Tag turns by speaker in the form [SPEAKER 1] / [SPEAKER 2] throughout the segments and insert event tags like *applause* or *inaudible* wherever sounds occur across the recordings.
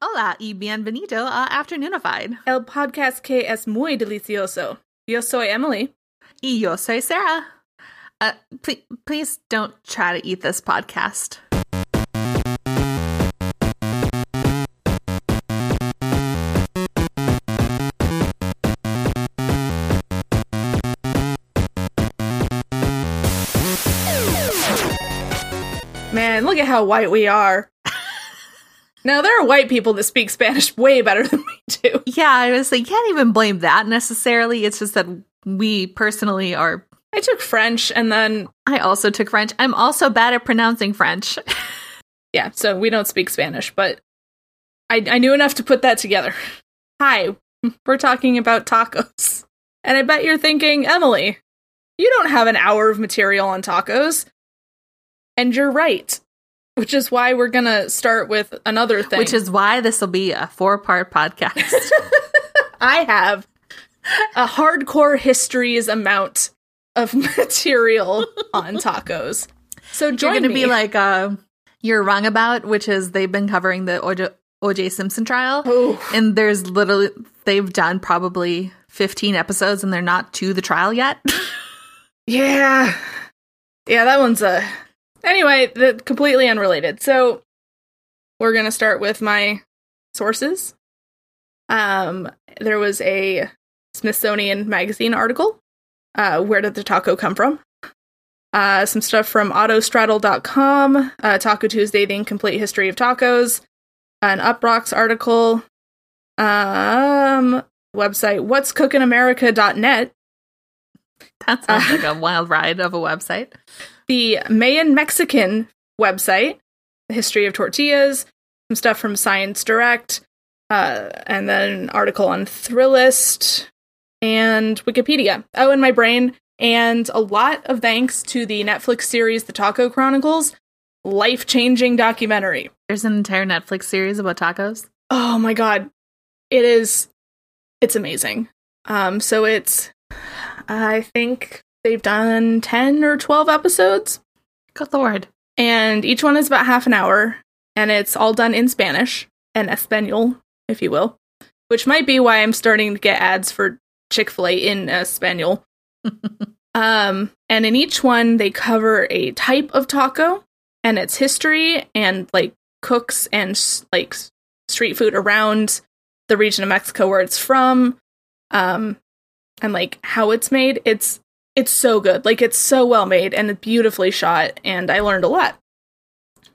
[SPEAKER 1] Hola y bienvenido a Afternoonified.
[SPEAKER 2] El podcast que es muy delicioso. Yo soy Emily.
[SPEAKER 1] Y yo soy Sarah. Uh, please, please don't try to eat this podcast.
[SPEAKER 2] Man, look at how white we are. Now, there are white people that speak Spanish way better than we do. *laughs*
[SPEAKER 1] Yeah, I was like, can't even blame that necessarily. It's just that we personally are.
[SPEAKER 2] I took French and then,
[SPEAKER 1] I also took French. I'm also bad at pronouncing French. *laughs*
[SPEAKER 2] yeah, so we don't speak Spanish, but I, I knew enough to put that together. Hi, we're talking about tacos. And I bet you're thinking, Emily, you don't have an hour of material on tacos. And you're right. Which is why we're going to start with another thing.
[SPEAKER 1] Which is why this will be a four part podcast. *laughs* *laughs*
[SPEAKER 2] I have a hardcore histories amount of *laughs* material on tacos. So join
[SPEAKER 1] You're going to be like, uh, you're wrong about, which is they've been covering the OJ, OJ Simpson trial.
[SPEAKER 2] Ooh.
[SPEAKER 1] And there's literally, they've done probably 15 episodes and they're not to the trial yet.
[SPEAKER 2] Yeah. Yeah, that one's a. Anyway, the, completely unrelated. So, we're going to start with my sources. Um, there was a Smithsonian Magazine article. Uh, where did the taco come from? Uh, some stuff from autostraddle.com, uh, Taco Tuesday, the incomplete history of tacos, an Uproxx article, um, website what's cookingamerica.net,
[SPEAKER 1] that sounds like a wild ride of a website.
[SPEAKER 2] The Mayan Mexican website, the history of tortillas, some stuff from Science Direct, uh, and then an article on Thrillist and Wikipedia. Oh, in my brain, and a lot of thanks to the Netflix series The Taco Chronicles, life changing documentary.
[SPEAKER 1] There's an entire Netflix series about tacos.
[SPEAKER 2] Oh my god, it is, it's amazing. Um, so it's, I think they've done ten or twelve episodes.
[SPEAKER 1] Good lord.
[SPEAKER 2] and each one is about half an hour and it's all done in spanish and espanol if you will which might be why i'm starting to get ads for chick-fil-a in espanol *laughs* um and in each one they cover a type of taco and its history and like cooks and like street food around the region of mexico where it's from um and like how it's made it's it's so good like it's so well made and beautifully shot and i learned a lot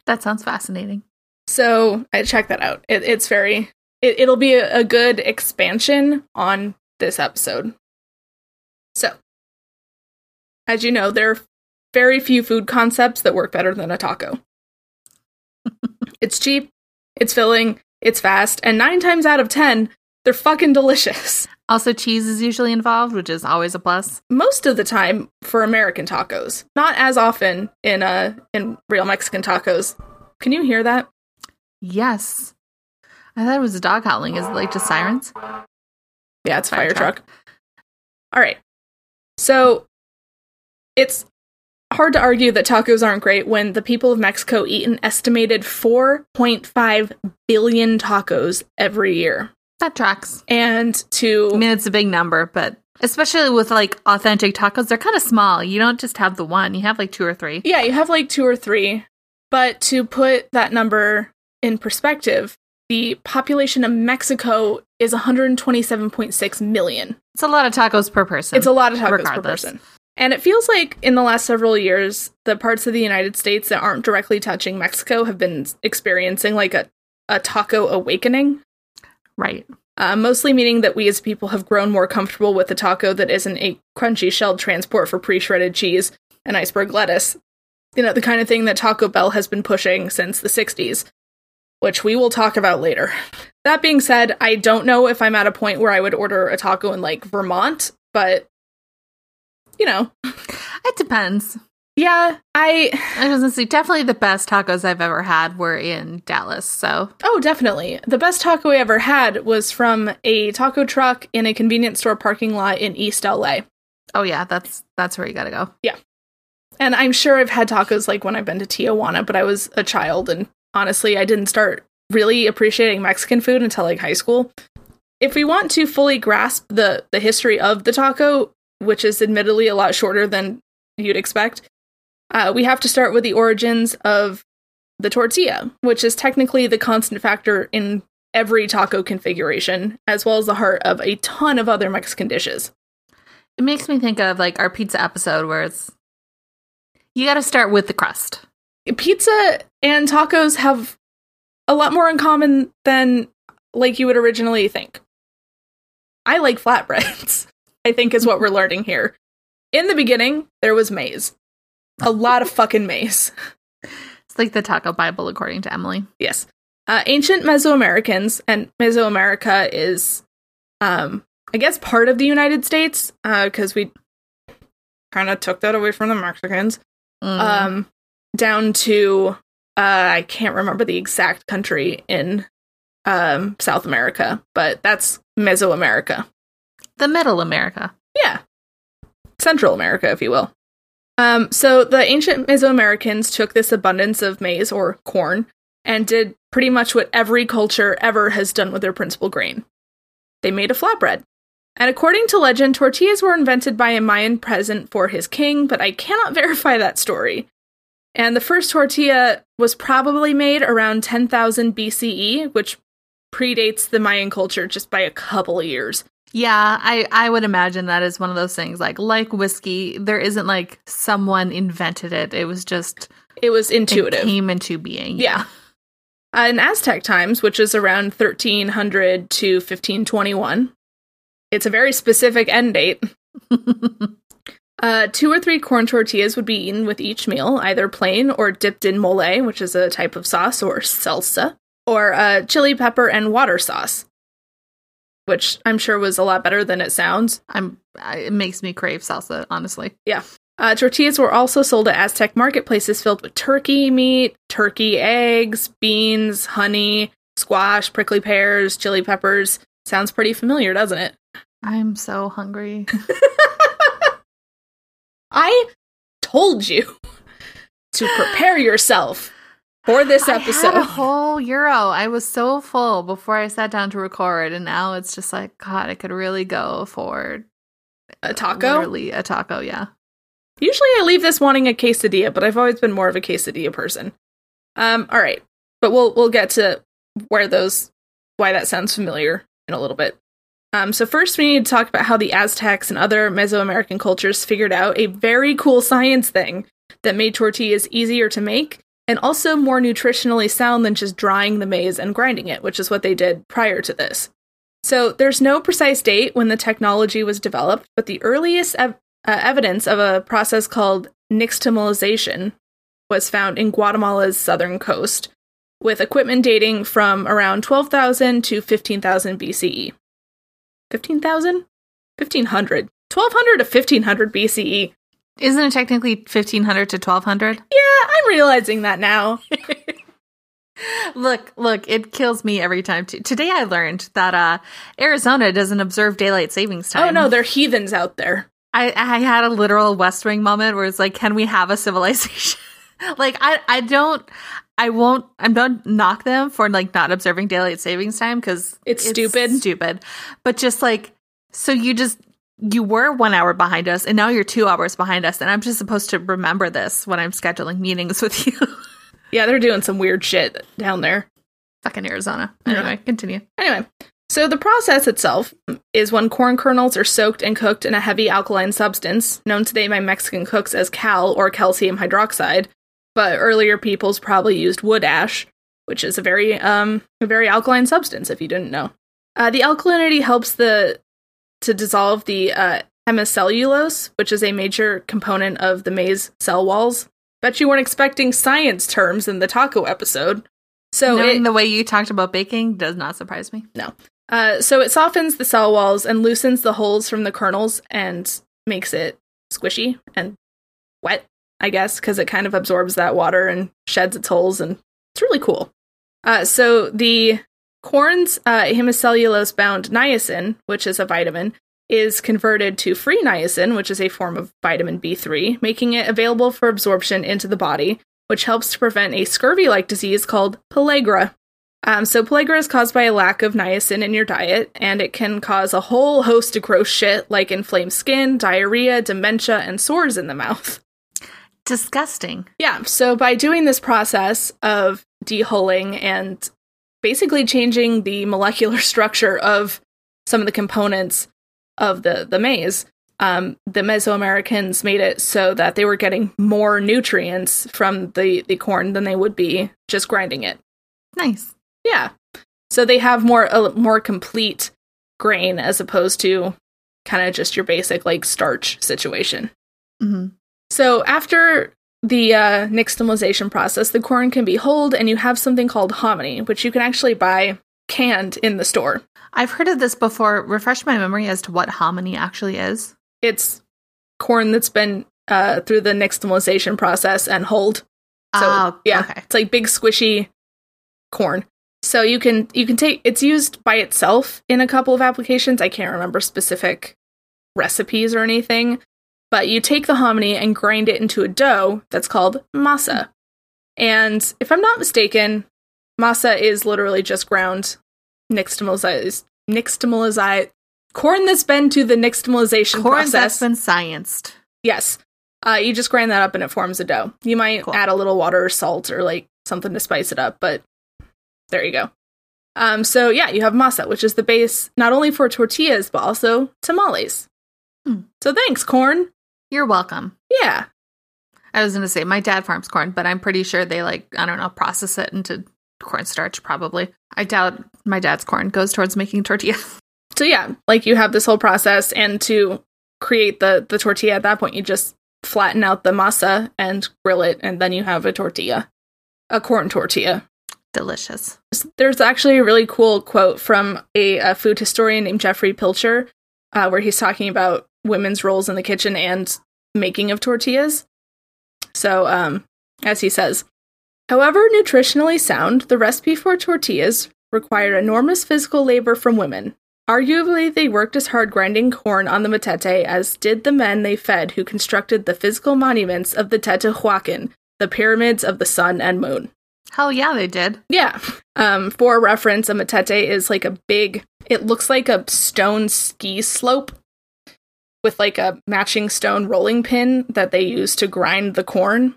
[SPEAKER 1] That sounds fascinating.
[SPEAKER 2] so I check that out. It, it's very. It, it'll be a, a good expansion on this episode. So, as you know, there are very few food concepts that work better than a taco. *laughs* it's cheap, it's filling, it's fast, and nine times out of ten, they're fucking delicious.
[SPEAKER 1] Also, cheese is usually involved, which is always a plus.
[SPEAKER 2] Most of the time for American tacos, not as often in uh in real Mexican tacos. Can you hear that?
[SPEAKER 1] Yes. I thought it was a dog howling. Is it like just sirens?
[SPEAKER 2] Yeah, it's a
[SPEAKER 1] Fire
[SPEAKER 2] fire
[SPEAKER 1] truck.
[SPEAKER 2] truck. All right. So it's hard to argue that tacos aren't great when the people of Mexico eat an estimated 4.5 billion tacos every year.
[SPEAKER 1] That tracks.
[SPEAKER 2] And to I
[SPEAKER 1] mean, it's a big number, but especially with like authentic tacos, they're kind of small. You don't just have the one, you have like two or three.
[SPEAKER 2] yeah, you have like two or three. But to put that number in perspective, the population of Mexico is 127.6 million.
[SPEAKER 1] It's a lot of tacos per person.
[SPEAKER 2] It's a lot of tacos per person. And it feels like in the last several years, the parts of the United States that aren't directly touching Mexico have been experiencing like a, a taco awakening.
[SPEAKER 1] Right.
[SPEAKER 2] Uh, mostly meaning that we as people have grown more comfortable with a taco that isn't a crunchy shelled transport for pre shredded cheese and iceberg lettuce. You know, the kind of thing that Taco Bell has been pushing since the 60s, which we will talk about later. That being said, I don't know if I'm at a point where I would order a taco in like Vermont, but you know,
[SPEAKER 1] It depends.
[SPEAKER 2] Yeah, I
[SPEAKER 1] I was gonna say definitely the best tacos I've ever had were in Dallas. So
[SPEAKER 2] Oh, definitely. The best taco I ever had was from a taco truck in a convenience store parking lot in East LA.
[SPEAKER 1] oh yeah, that's that's where you gotta go.
[SPEAKER 2] Yeah, and I'm sure I've had tacos like when I've been to Tijuana, but I was a child and honestly, I didn't start really appreciating Mexican food until like high school. If we want to fully grasp the the history of the taco, which is admittedly a lot shorter than you'd expect, uh, we have to start with the origins of the tortilla, which is technically the constant factor in every taco configuration, as well as the heart of a ton of other Mexican dishes.
[SPEAKER 1] It makes me think of like our pizza episode where it's you got to start with the crust.
[SPEAKER 2] Pizza and tacos have a lot more in common than like you would originally think. I like flatbreads, *laughs* I think is what we're learning here. In the beginning, there was maize. A lot of fucking maize. *laughs*
[SPEAKER 1] It's like the taco Bible, according to Emily.
[SPEAKER 2] Yes. Uh, ancient Mesoamericans, and Mesoamerica is, um, I guess, part of the United States because uh, we kind of took that away from the Mexicans. Mm. Um, down to uh, I can't remember the exact country in um, South America, but that's Mesoamerica.
[SPEAKER 1] The Middle America.
[SPEAKER 2] Yeah. Central America, if you will. Um, so the ancient Mesoamericans took this abundance of maize or corn and did pretty much what every culture ever has done with their principal grain. They made a flatbread. And according to legend, tortillas were invented by a Mayan present for his king, but I cannot *laughs* verify that story. And the first tortilla was probably made around 10,000 BCE, which predates the Mayan culture just by a couple of years.
[SPEAKER 1] Yeah, I I would imagine that is one of those things like like whiskey, there isn't like someone invented it. It was just
[SPEAKER 2] it was intuitive. It
[SPEAKER 1] came into being.
[SPEAKER 2] Yeah. Uh, in Aztec times, which is around 1300 to 1521, it's a very specific end date. *laughs* uh, two or three corn tortillas would be eaten with each meal, either plain or dipped in mole, which is a type of sauce, or salsa, or uh, chili pepper and water sauce which I'm sure was a lot better than it sounds.
[SPEAKER 1] I'm it makes me crave salsa, honestly.
[SPEAKER 2] Yeah. Uh, tortillas were also sold at Aztec marketplaces filled with turkey meat, turkey eggs, beans, honey, squash, prickly pears, chili peppers. Sounds pretty familiar, doesn't it?
[SPEAKER 1] I'm so hungry. *laughs*
[SPEAKER 2] I told you to prepare yourself for this episode.
[SPEAKER 1] A whole euro. I was so full before I sat down to record, and now it's just like God. I could really go for
[SPEAKER 2] a taco.
[SPEAKER 1] Literally a taco. Yeah.
[SPEAKER 2] Usually, I leave this wanting a quesadilla, but I've always been more of a quesadilla person. Um. All right, but we'll we'll get to where those why that sounds familiar in a little bit. Um, so first, we need to talk about how the Aztecs and other Mesoamerican cultures figured out a very cool science thing that made tortillas easier to make and also more nutritionally sound than just drying the maize and grinding it, which is what they did prior to this. So there's no precise date when the technology was developed, but the earliest ev- uh, evidence of a process called nixtamalization was found in Guatemala's southern coast, with equipment dating from around 12,000 to 15,000 BCE. 15,000? 1500. 1200 to 1500 BCE.
[SPEAKER 1] Isn't it technically 1500 to 1200?
[SPEAKER 2] Yeah, I'm realizing that now. *laughs*
[SPEAKER 1] look, look, it kills me every time. T- Today I learned that uh, Arizona doesn't observe daylight savings time.
[SPEAKER 2] Oh no, they're heathens out there.
[SPEAKER 1] I, I had a literal West Wing moment where it's like, can we have a civilization? *laughs* like I I don't I won't I don't knock them for like not observing daylight savings time because
[SPEAKER 2] it's, it's stupid.
[SPEAKER 1] Stupid. But just like so you just you were one hour behind us and now you're two hours behind us and i'm just supposed to remember this when i'm scheduling meetings *laughs* with you.
[SPEAKER 2] Yeah they're doing some weird shit down there.
[SPEAKER 1] Fucking arizona. Anyway yeah. continue.
[SPEAKER 2] Anyway so the process itself is when corn kernels are soaked and cooked in a heavy alkaline substance known today by mexican cooks as cal or calcium hydroxide but earlier peoples probably used wood ash which is a very um a very alkaline substance if you didn't know. Uh, the alkalinity helps the to dissolve the uh, hemicellulose, which is a major component of the maize cell walls. Bet you weren't expecting science terms in the taco episode.
[SPEAKER 1] So knowing it, the way you talked about baking does not surprise me.
[SPEAKER 2] No. Uh, so it softens the cell walls and loosens the holes from the kernels and makes it squishy and wet, I guess, because it kind of absorbs that water and sheds its holes, and it's really cool. Uh, so the Corn's uh, hemicellulose bound niacin, which is a vitamin, is converted to free niacin, which is a form of vitamin B3, making it available for absorption into the body, which helps to prevent a scurvy like disease called pellagra. Um, so pellagra is caused by a lack of niacin in your diet, and it can cause a whole host of gross shit like inflamed skin, diarrhea, dementia, and sores in the mouth.
[SPEAKER 1] Disgusting.
[SPEAKER 2] Yeah, so by doing this process of dehulling and basically changing the *laughs* molecular structure of some of the components of the the maize, um, the Mesoamericans made it so that they were getting more nutrients from the the corn than they would be just grinding it.
[SPEAKER 1] Nice.
[SPEAKER 2] Yeah, so they have more a more complete grain as opposed to kind of just your basic like starch situation.
[SPEAKER 1] hmm
[SPEAKER 2] So after the uh, nixtamalization process, the corn can be hulled, and you have something called hominy, which you can actually buy canned in the store.
[SPEAKER 1] I've heard of this before. Refresh my memory as to what hominy actually is.
[SPEAKER 2] It's corn that's been uh, through the nixtamalization process and hulled. So
[SPEAKER 1] Ah,
[SPEAKER 2] yeah,
[SPEAKER 1] okay.
[SPEAKER 2] it's like big squishy corn. So you can you can take it's used by itself in a couple of applications. I can't remember specific recipes or anything, but you take the hominy and grind it into a dough that's called masa. And if I'm not mistaken, masa is literally just ground nixtamalized nixtamalized corn that's been to the nixtamalization
[SPEAKER 1] Corn
[SPEAKER 2] process.
[SPEAKER 1] that's been scienced.
[SPEAKER 2] Yes. Uh, you just grind that up and it forms a dough. You might
[SPEAKER 1] Cool.
[SPEAKER 2] add a little water or salt or like something to spice it up, but there you go. Um, so yeah, you have masa, which is the base not only for tortillas but also tamales.
[SPEAKER 1] Hmm.
[SPEAKER 2] So thanks, corn.
[SPEAKER 1] You're welcome.
[SPEAKER 2] Yeah,
[SPEAKER 1] I was going to say my dad farms corn, but I'm pretty sure they like I don't know process it into cornstarch. Probably. I doubt my dad's corn goes towards making tortilla. *laughs*
[SPEAKER 2] so yeah, like you have this whole process, and to create the the tortilla at that point, you just flatten out the masa and grill it, and then you have a tortilla, a corn tortilla.
[SPEAKER 1] Delicious.
[SPEAKER 2] there's actually a really cool quote from a, a food historian named Jeffrey Pilcher, uh, where he's talking about women's roles in the kitchen and making of tortillas. So, um, as he says, however nutritionally sound, the recipe for tortillas required enormous physical labor from women. Arguably, they worked as hard grinding corn on the matete as did the men they fed who constructed the physical monuments of the Teotihuacan, the pyramids of the sun and moon.
[SPEAKER 1] Hell yeah, they did.
[SPEAKER 2] Yeah. Um, for reference, a matete is like a big, it looks like a stone ski slope with like a matching stone rolling pin that they use to grind the corn.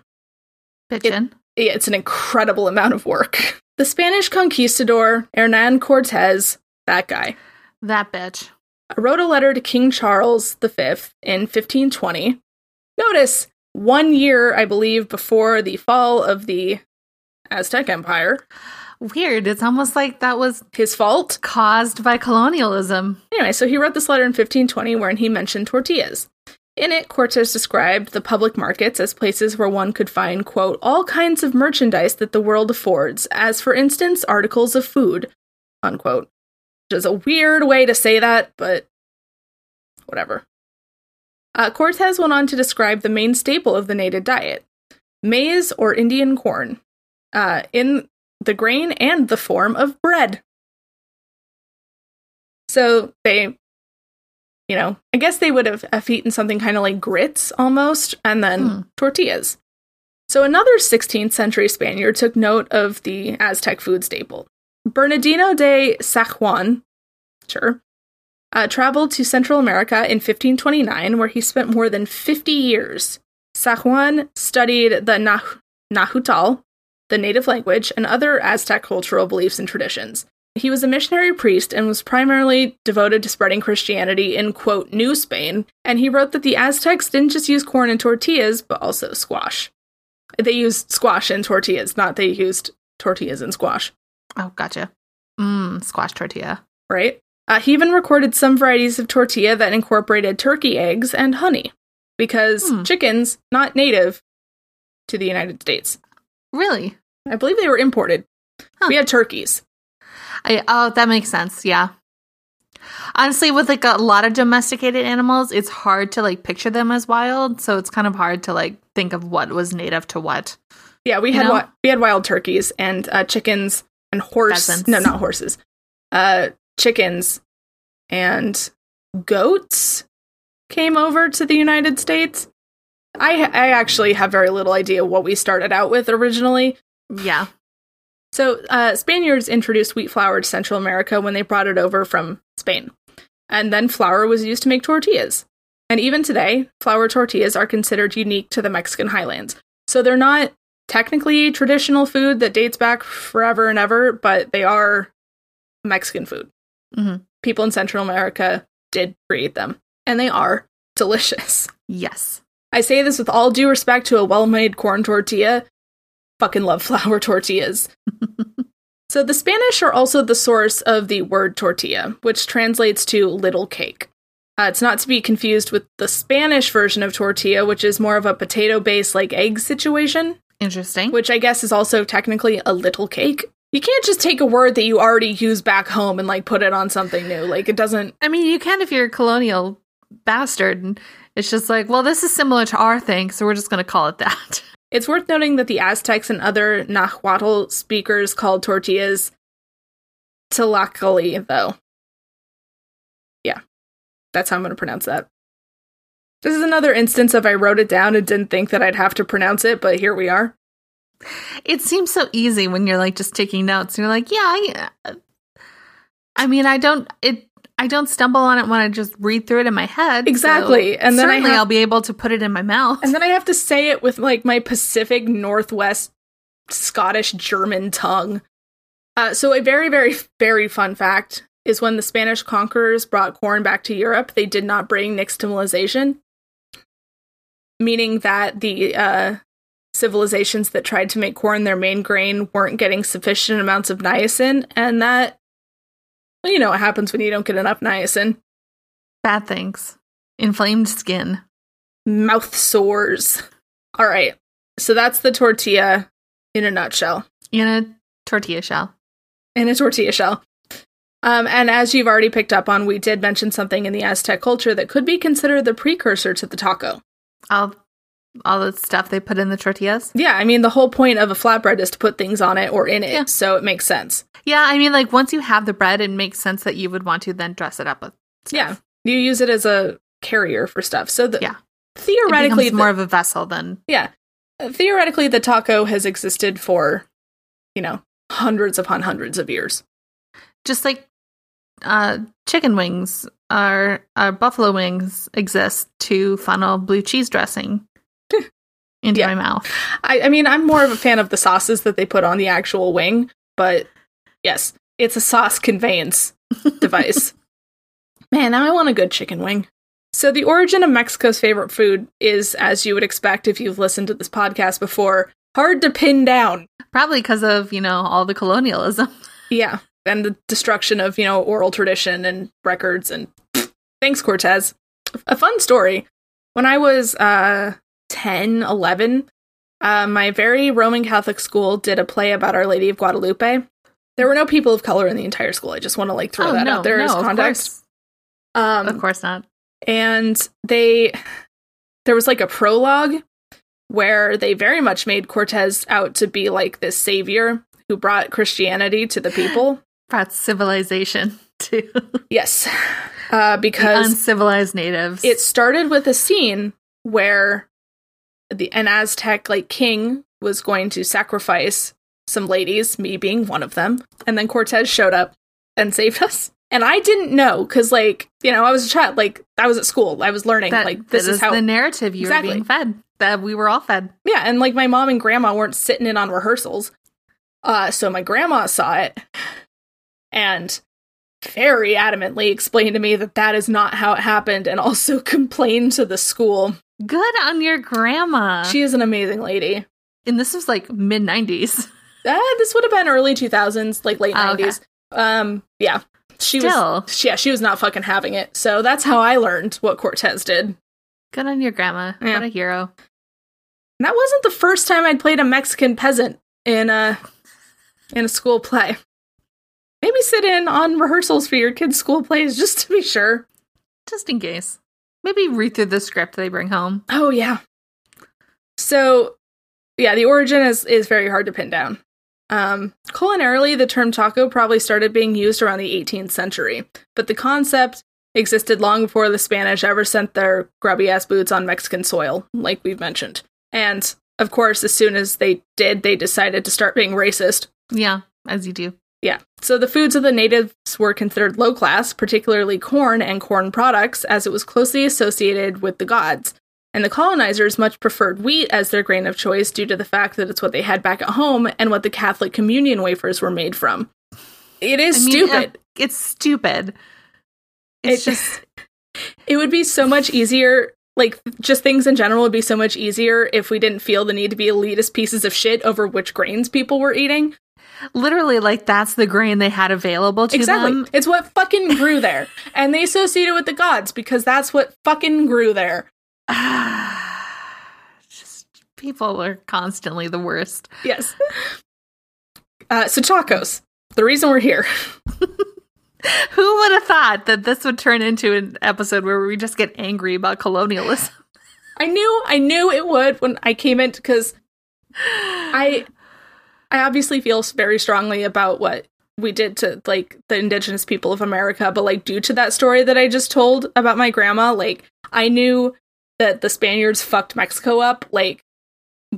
[SPEAKER 1] Bitchin'.
[SPEAKER 2] It's an incredible amount of work. The Spanish conquistador Hernan Cortez, that guy,
[SPEAKER 1] that bitch.
[SPEAKER 2] wrote a letter to King Charles V in 1520. Notice, one year, I believe, before the fall of the Aztec Empire.
[SPEAKER 1] Weird. It's almost like that was
[SPEAKER 2] His fault.
[SPEAKER 1] caused by colonialism.
[SPEAKER 2] Anyway, so he wrote this letter in 1520 wherein he mentioned tortillas. In it, Cortez described the public markets as places where one could find, quote, all kinds of merchandise that the world affords, as for instance, articles of food, unquote. Which is a weird way to say that, but whatever. Uh, Cortez went on to describe the main staple of the native diet maize or Indian corn, uh, in the grain and the form of bread. So they, you know, I guess they would have, have eaten something kind of like grits almost, and then
[SPEAKER 1] Hmm.
[SPEAKER 2] tortillas. So another 16th century Spaniard took note of the Aztec food staple. Bernardino de Sajuan, sure, uh, traveled to Central America in 1529, where he spent more than 50 years. Sajuan studied the nah- Nahuatl, the native language, and other Aztec cultural beliefs and traditions. He was a missionary priest and was primarily devoted to spreading Christianity in, quote, New Spain, and he wrote that the Aztecs didn't just use corn and tortillas, but also squash. They used squash and tortillas, not they used tortillas and squash,
[SPEAKER 1] Oh, gotcha. Mmm, squash tortilla.
[SPEAKER 2] right? Uh, he even recorded some varieties of tortilla that incorporated turkey eggs and honey, because
[SPEAKER 1] Hmm.
[SPEAKER 2] chickens, not native to the United States.
[SPEAKER 1] Really?
[SPEAKER 2] I believe they were imported.
[SPEAKER 1] Huh.
[SPEAKER 2] We had turkeys.
[SPEAKER 1] I, oh, that makes sense. Yeah. Honestly, with like a lot of domesticated animals, it's hard to like picture them as wild. So it's kind of hard to like think of what was native to what.
[SPEAKER 2] Yeah, we
[SPEAKER 1] You
[SPEAKER 2] had wi- we had wild turkeys and uh, chickens and horse.
[SPEAKER 1] Pheasants.
[SPEAKER 2] No, not horses. Uh, chickens and goats came over to the United States. I I actually have very little idea what we started out with originally.
[SPEAKER 1] Yeah.
[SPEAKER 2] So, uh, Spaniards introduced wheat flour to Central America when they brought it over from Spain. And then flour was used to make tortillas. And even today, flour tortillas are considered unique to the Mexican highlands. So, they're not technically traditional food that dates back forever and ever, but they are Mexican food.
[SPEAKER 1] Mhm.
[SPEAKER 2] People in Central America did create them, and they are delicious.
[SPEAKER 1] Yes.
[SPEAKER 2] I say this with all due respect to a well made corn tortilla. Fucking love flour *laughs* tortillas. *laughs* so, the Spanish are also the source of the word tortilla, which translates to little cake. Uh, it's not to be confused with the Spanish version of tortilla, which is more of a potato based, like egg situation,
[SPEAKER 1] Interesting.
[SPEAKER 2] which I guess is also technically a little cake. You can't just take a word that you already use back home and like put it on something new. Like, it doesn't.
[SPEAKER 1] I mean, you can if you're a colonial bastard. And it's just like, well, this is similar to our thing, so we're just going to call it that. *laughs*
[SPEAKER 2] It's worth noting that the Aztecs and other Nahuatl speakers called tortillas Tlacali, though. Yeah, that's how I'm going to pronounce that. This is another instance of I wrote it down and didn't think that I'd have to pronounce it, but here we are.
[SPEAKER 1] It seems so easy when you're like just taking notes. You're like, yeah, I, I mean, I don't it. I don't stumble on it when I just read through it in my head. so
[SPEAKER 2] Exactly, and then I
[SPEAKER 1] certainly
[SPEAKER 2] have-
[SPEAKER 1] I'll be able to put it in my mouth.
[SPEAKER 2] And then I have to say it with like my Pacific Northwest Scottish German tongue. Uh, so, a very, very, very fun fact is when the Spanish conquerors brought corn back to Europe, they did not bring nixtamalization, meaning that the uh, civilizations that tried to make corn their main grain weren't getting sufficient amounts of niacin, and that, well, you know what happens when you don't get enough niacin
[SPEAKER 1] Bad things, inflamed skin.
[SPEAKER 2] mouth sores. All right. So that's the tortilla in a nutshell.
[SPEAKER 1] in a tortilla shell.
[SPEAKER 2] In a tortilla shell. Um, and as you've already picked up on, we did mention something in the Aztec culture that could be considered the precursor to the taco.
[SPEAKER 1] All, all the stuff they put in the tortillas.
[SPEAKER 2] Yeah, I mean, the whole point of a flatbread is to put things on it or in it,
[SPEAKER 1] Yeah.
[SPEAKER 2] so it makes sense.
[SPEAKER 1] Yeah, I mean, like once you have the bread, it makes sense that you would want to then dress it up with. Stuff.
[SPEAKER 2] Yeah, you use it as a carrier for stuff. So the,
[SPEAKER 1] Yeah.
[SPEAKER 2] theoretically,
[SPEAKER 1] becomes
[SPEAKER 2] the-
[SPEAKER 1] more of a vessel than
[SPEAKER 2] yeah, theoretically, the taco has existed for, you know, hundreds upon hundreds of years.
[SPEAKER 1] just like uh, chicken wings or uh, buffalo wings exist to funnel blue cheese dressing into
[SPEAKER 2] Yeah.
[SPEAKER 1] my mouth.
[SPEAKER 2] I, I mean, I'm more of a fan of the sauces that they put on the actual wing, but yes, it's a sauce conveyance *laughs* device. Man, now I want a good chicken wing. So, the origin of Mexico's favorite food is, as you would expect if you've listened to this podcast before, hard to pin down.
[SPEAKER 1] Probably because of you know all the colonialism. *laughs*
[SPEAKER 2] Yeah, and the destruction of, you know, oral tradition and records and *sniffs* thanks, Cortez. A fun story. When I was uh 10, 11, uh, my very Roman Catholic school did a play about Our Lady of Guadalupe. There were no people of color in the entire school. I just want to like throw that out there as
[SPEAKER 1] Oh, of
[SPEAKER 2] context.
[SPEAKER 1] course.
[SPEAKER 2] Um,
[SPEAKER 1] of course not.
[SPEAKER 2] and they there was like a prologue where they very much made Cortez out to be like this savior who brought Christianity to the people. *laughs*
[SPEAKER 1] Brought civilization to
[SPEAKER 2] Yes. Uh,
[SPEAKER 1] the
[SPEAKER 2] because
[SPEAKER 1] uncivilized natives.
[SPEAKER 2] it started with a scene where the an Aztec like king was going to sacrifice some ladies, me being one of them, and then Cortez showed up and saved *laughs* us. And I didn't know because, like, you know, I was a child. Like, I was at school. I was learning.
[SPEAKER 1] that,
[SPEAKER 2] like, this is how.
[SPEAKER 1] the narrative you
[SPEAKER 2] Exactly.
[SPEAKER 1] were being fed. That we were all fed.
[SPEAKER 2] yeah, and like my mom and grandma weren't sitting in on rehearsals. Uh, so my grandma saw it and very adamantly explained to me that that is not how it happened, and also *laughs* complained to the school.
[SPEAKER 1] Good on your grandma.
[SPEAKER 2] She is an amazing lady.
[SPEAKER 1] and this was like mid nineties.
[SPEAKER 2] Uh, this would have been early 2000s, like late
[SPEAKER 1] Oh, okay.
[SPEAKER 2] 90s. Um, yeah. She
[SPEAKER 1] Still.
[SPEAKER 2] was yeah, she was not fucking having it. So that's how I learned what Cortez did.
[SPEAKER 1] Good on your grandma.
[SPEAKER 2] Yeah.
[SPEAKER 1] What a hero.
[SPEAKER 2] that wasn't the first time I'd played a Mexican peasant in a in a school play. Maybe sit in on rehearsals for your kids' school plays just to be sure.
[SPEAKER 1] Just in case. Maybe read through the script they bring home.
[SPEAKER 2] Oh yeah. So yeah, the origin is is very hard to pin down. Um, culinarily, the term taco probably started being used around the 18th century, but the concept existed long before the Spanish ever sent their grubby ass boots on Mexican soil, like we've mentioned. And of course, as soon as they did, they decided to start being racist,
[SPEAKER 1] Yeah, as you do.
[SPEAKER 2] Yeah. So the foods of the natives were considered low class, particularly corn and corn products, as it was closely associated with the gods. And the colonizers much preferred wheat as their grain of choice due to the fact that it's what they had back at home and what the Catholic communion wafers were made from. It is
[SPEAKER 1] I mean,
[SPEAKER 2] stupid.
[SPEAKER 1] uh, it's stupid. It's
[SPEAKER 2] It-
[SPEAKER 1] just *laughs*
[SPEAKER 2] It would be so much easier. Like, just things in general would be so much easier if we didn't feel the need to be elitist pieces of shit over which grains people were eating.
[SPEAKER 1] Literally like that's the grain they had available to
[SPEAKER 2] Exactly.
[SPEAKER 1] them.
[SPEAKER 2] It's what fucking grew there. *sighs* And they associated with the gods because that's what fucking grew there. *sighs*
[SPEAKER 1] just people are constantly the worst.
[SPEAKER 2] Yes. Uh, so, tacos. The reason we're here. *laughs*
[SPEAKER 1] Who would have thought that this would turn into an episode where we just get angry about colonialism?
[SPEAKER 2] I knew, I knew it would when I came in because *sighs* I, I obviously feel very strongly about what we did to like the indigenous people of America, but like due to that story that I just told about my grandma, like I knew that the Spaniards fucked Mexico up like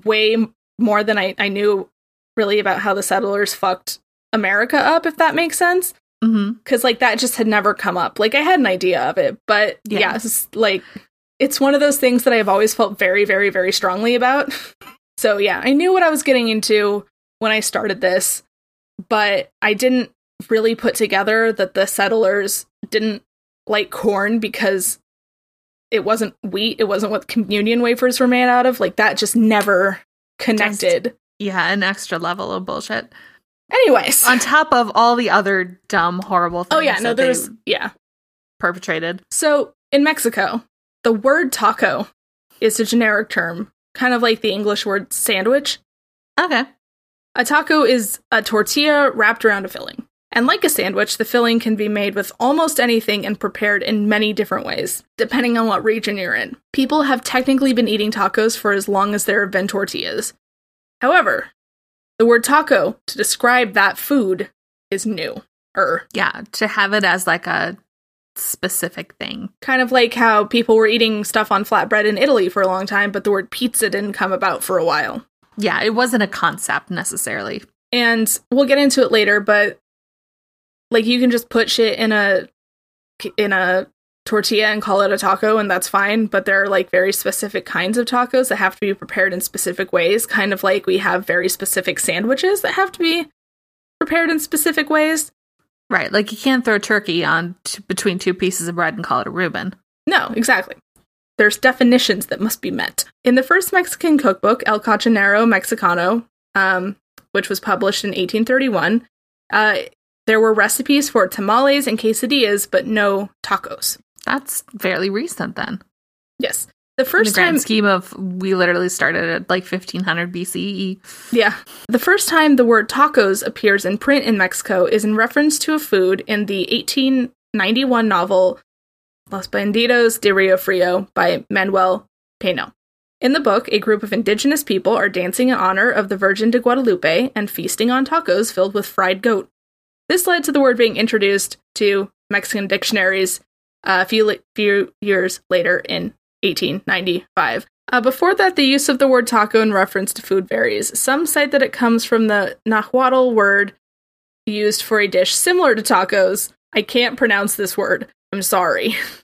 [SPEAKER 2] way more than I, I knew really about how the settlers fucked America up, if that makes sense.
[SPEAKER 1] Mm-hmm.
[SPEAKER 2] because like that just had never come up. Like I had an idea of it, but
[SPEAKER 1] Yeah.
[SPEAKER 2] yeah, it's like it's one of those things that I've always felt very, very, very strongly about. *laughs* so yeah, I knew what I was getting into when I started this, but I didn't really put together that the settlers didn't like corn because it wasn't wheat, it wasn't what communion wafers were made out of. Like that just never connected.
[SPEAKER 1] Yeah, an extra level of bullshit.
[SPEAKER 2] Anyways.
[SPEAKER 1] On top of all the other dumb, horrible things
[SPEAKER 2] oh yeah, no, there's yeah.
[SPEAKER 1] perpetrated.
[SPEAKER 2] So in Mexico, the word taco is a generic term, kind of like the English word sandwich.
[SPEAKER 1] Okay.
[SPEAKER 2] A taco is a tortilla wrapped around a filling. And like a sandwich, the filling can be made with almost anything and prepared in many different ways, depending on what region you're in. People have technically been eating tacos for as long as there have been tortillas. However, the word taco to describe that food is new. Er,
[SPEAKER 1] Yeah, to have it as like a specific thing.
[SPEAKER 2] kind of like how people were eating stuff on flatbread in Italy for a long time, but the word pizza didn't come about for a while.
[SPEAKER 1] Yeah, it wasn't a concept necessarily.
[SPEAKER 2] And we'll get into it later, but like you can just put shit in a in a tortilla and call it a taco and that's fine, but there are like very specific kinds of tacos that have to be prepared in specific ways, kind of like we have very specific sandwiches that have to be prepared in specific ways.
[SPEAKER 1] Right, like you can't throw turkey on t- between two pieces of bread and call it a Reuben.
[SPEAKER 2] No, exactly. There's definitions that must be met. In the first Mexican cookbook, El Cocinero Mexicano, um, which was published in 1831, uh, there were recipes for tamales and quesadillas, but no tacos.
[SPEAKER 1] That's fairly recent then.
[SPEAKER 2] Yes. The
[SPEAKER 1] In the
[SPEAKER 2] first
[SPEAKER 1] grand
[SPEAKER 2] time,
[SPEAKER 1] scheme of we literally started at like 1500 BCE.
[SPEAKER 2] yeah, the first time the word tacos appears in print in Mexico is in reference to a food in the 1891 novel Los Bandidos de Rio Frio by Manuel Payno. In the book, a group of indigenous people are dancing in honor of the Virgin de Guadalupe and feasting on tacos filled with fried goat. This led to the word being introduced to Mexican dictionaries uh, a few, li- few years later in 1895. Uh, before that, the use of the word taco in reference to food varies. Some cite that it comes from the Nahuatl word used for a dish similar to tacos. I can't pronounce this word. I'm sorry. *laughs*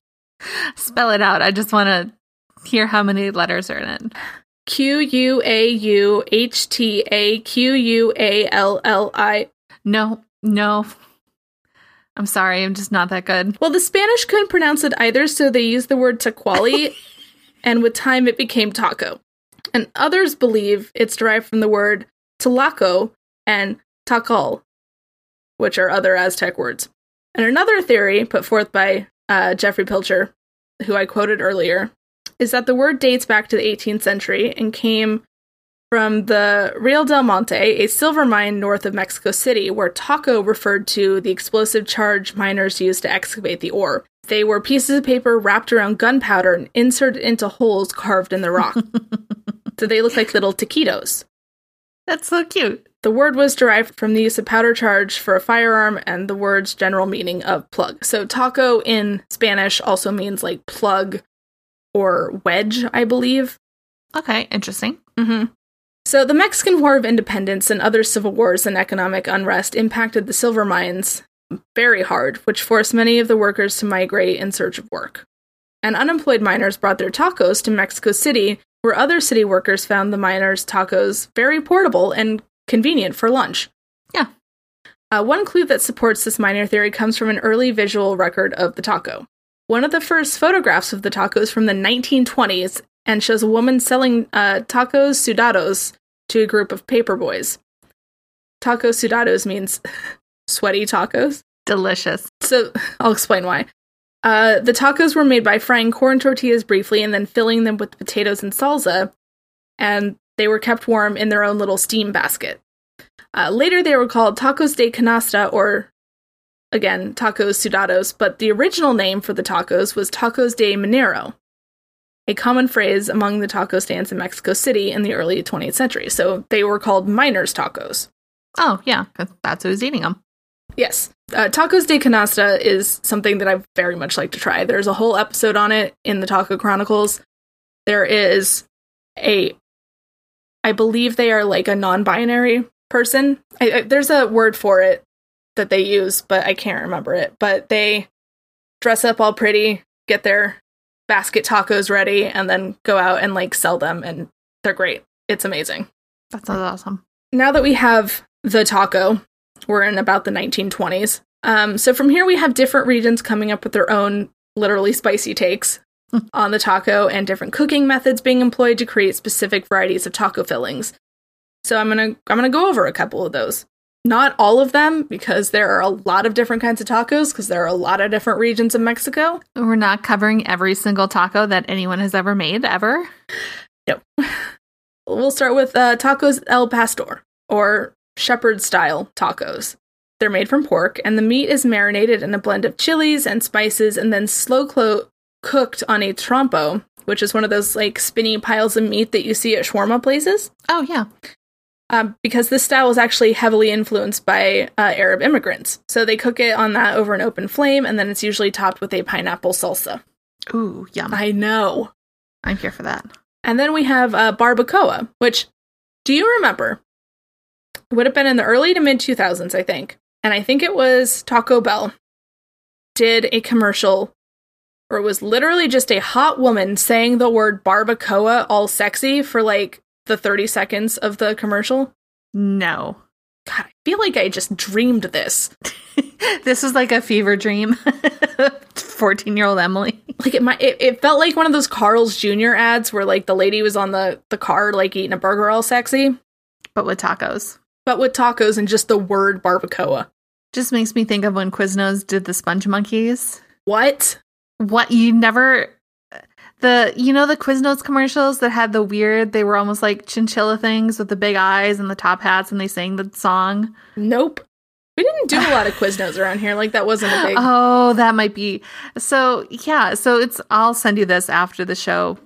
[SPEAKER 1] Spell it out. I just want to hear how many letters are in it.
[SPEAKER 2] Q U A U H T A Q U A L L I.
[SPEAKER 1] No, no. I'm sorry. I'm just not that good.
[SPEAKER 2] Well, the Spanish couldn't pronounce it either, so they used the word taquali, *laughs* and with time it became taco. And others believe it's derived from the word talaco and tacal, which are other Aztec words. And another theory put forth by uh, Jeffrey Pilcher, who I quoted earlier, is that the word dates back to the 18th century and came from the Real del Monte, a silver mine north of Mexico City, where taco referred to the explosive charge miners used to excavate the ore. They were pieces of paper wrapped around gunpowder and inserted into holes carved in the rock. *laughs* so they look like little taquitos.
[SPEAKER 1] That's so cute.
[SPEAKER 2] The word was derived from the use of powder charge for a firearm and the word's general meaning of plug. So taco in Spanish also means like plug or wedge, I believe.
[SPEAKER 1] Okay, interesting.
[SPEAKER 2] hmm So, the Mexican War of Independence and other civil wars and economic unrest impacted the silver mines very hard, which forced many of the workers to migrate in search of work. And unemployed miners brought their tacos to Mexico City, where other city workers found the miners' tacos very portable and convenient for lunch.
[SPEAKER 1] Yeah.
[SPEAKER 2] Uh, one clue that supports this miner theory comes from an early visual record of the taco. One of the first photographs of the tacos from the 1920s and shows a woman selling uh, tacos sudados to a group of paper boys. Taco sudados means *laughs* sweaty tacos.
[SPEAKER 1] Delicious.
[SPEAKER 2] So *laughs* I'll explain why. Uh, the tacos were made by frying corn tortillas briefly and then filling them with potatoes and salsa, and they were kept warm in their own little steam basket. Uh, later, they were called tacos de canasta, or again, tacos sudados, but the original name for the tacos was tacos de minero, a common phrase among the taco stands in Mexico City in the early 20th century. So they were called miners' tacos.
[SPEAKER 1] Oh, yeah, that's who's eating them.
[SPEAKER 2] Yes. Uh, tacos de canasta is something that I very much like to try. There's a whole episode on it in the Taco Chronicles. There is a, I believe they are like a non binary person. I, I, there's a word for it that they use, but I can't remember it. But they dress up all pretty, get their basket tacos ready, and then go out and like sell them. And they're great. It's amazing
[SPEAKER 1] That sounds awesome.
[SPEAKER 2] now that we have the taco, we're in about the 1920s. Um, so from here, we have different regions coming up with their own literally spicy takes *laughs* on the taco and different cooking methods being employed to create specific varieties of taco fillings. So I'm gonna I'm gonna go over a couple of those. Not all of them because there are a lot of different kinds of tacos because there are a lot of different regions of Mexico.
[SPEAKER 1] We're not covering every single taco that anyone has ever made, ever. Nope. *laughs*
[SPEAKER 2] We'll start with uh, tacos al pastor or shepherd style tacos. They're made from pork, and the meat is marinated in a blend of chilies and spices and then slow clo- cooked on a trompo, which is one of those like spinny piles of meat that you see at shawarma places.
[SPEAKER 1] Oh, yeah.
[SPEAKER 2] Um, because this style was actually heavily influenced by uh, Arab immigrants. So they cook it on that over an open flame, and then it's usually topped with a pineapple salsa.
[SPEAKER 1] Ooh, yum.
[SPEAKER 2] I know.
[SPEAKER 1] I'm here for that.
[SPEAKER 2] And then we have uh, barbacoa, which, do you remember? Would have been in the early to mid 2000s, I think. And I think it was Taco Bell did a commercial where it was literally just a hot woman saying the word barbacoa all sexy for like the 30 seconds of the commercial.
[SPEAKER 1] No.
[SPEAKER 2] God, I feel like I just dreamed this. *laughs*
[SPEAKER 1] this is like a fever dream. *laughs* 14 year old Emily.
[SPEAKER 2] Like it, might, it, it felt like one of those Carl's Jr. ads where like the lady was on the, the car like eating a burger all sexy,
[SPEAKER 1] But with tacos.
[SPEAKER 2] but with tacos and just the word barbacoa.
[SPEAKER 1] Just makes me think of when Quiznos did the sponge monkeys.
[SPEAKER 2] What?
[SPEAKER 1] What you never the you know the Quiznos commercials that had the weird they were almost like chinchilla things with the big eyes and the top hats and they sang the song.
[SPEAKER 2] Nope. We didn't do a lot of Quiznos around here. Like that wasn't a big. *laughs*
[SPEAKER 1] Oh, that might be. So, yeah, so it's I'll send you this after the show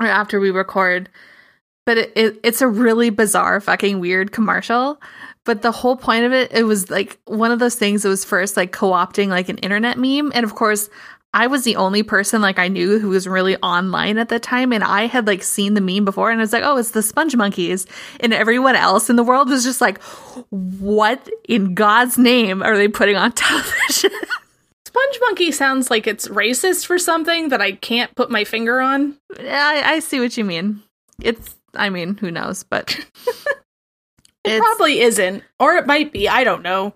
[SPEAKER 1] or after we record. But it, it it's a really bizarre fucking weird commercial. But the whole point of it, it was like one of those things that was first like co-opting like an internet meme. And of course, I was the only person like I knew who was really online at the time, and I had like seen the meme before, and I was like, "Oh, it's the Sponge Monkeys," and everyone else in the world was just like, "What in God's name are they putting on *laughs* television?"
[SPEAKER 2] Sponge Monkey sounds like it's racist for something that I can't put my finger on.
[SPEAKER 1] I, I see what you mean. It's, I mean, who knows, but *laughs* *laughs*
[SPEAKER 2] It probably isn't, or it might be. I don't know.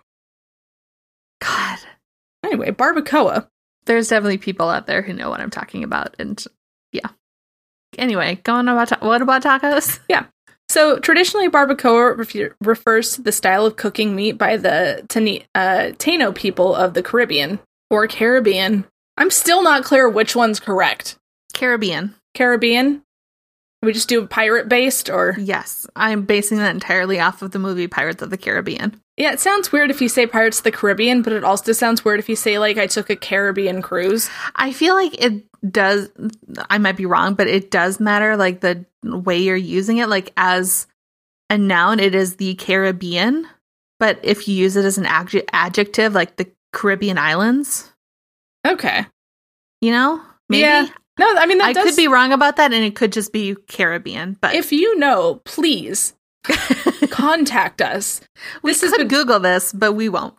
[SPEAKER 1] God,
[SPEAKER 2] Anyway, barbacoa.
[SPEAKER 1] There's definitely people out there who know what I'm talking about, and yeah. Anyway, going about ta- what about tacos? *laughs* Yeah.
[SPEAKER 2] So traditionally, barbacoa refu- refers to the style of cooking meat by the Tani- uh, Taino people of the Caribbean or Caribbean. I'm still not clear which one's correct.
[SPEAKER 1] Caribbean.
[SPEAKER 2] Caribbean. We just do pirate based, or
[SPEAKER 1] Yes, I'm basing that entirely off of the movie Pirates of the Caribbean.
[SPEAKER 2] yeah, it sounds weird if you say Pirates of the Caribbean, but it also sounds weird if you say like I took a Caribbean cruise.
[SPEAKER 1] I feel like it does. I might be wrong, but it does matter. Like the way you're using it, like as a noun, it is the Caribbean. But if you use it as an adj- adjective, like the Caribbean islands,
[SPEAKER 2] Okay,
[SPEAKER 1] you know, maybe
[SPEAKER 2] Yeah. No, I mean that
[SPEAKER 1] I
[SPEAKER 2] does,
[SPEAKER 1] could be wrong about that, and it could just be Caribbean. But
[SPEAKER 2] If you know, please *laughs* contact us.
[SPEAKER 1] we
[SPEAKER 2] This
[SPEAKER 1] could
[SPEAKER 2] been
[SPEAKER 1] Google this, but we won't.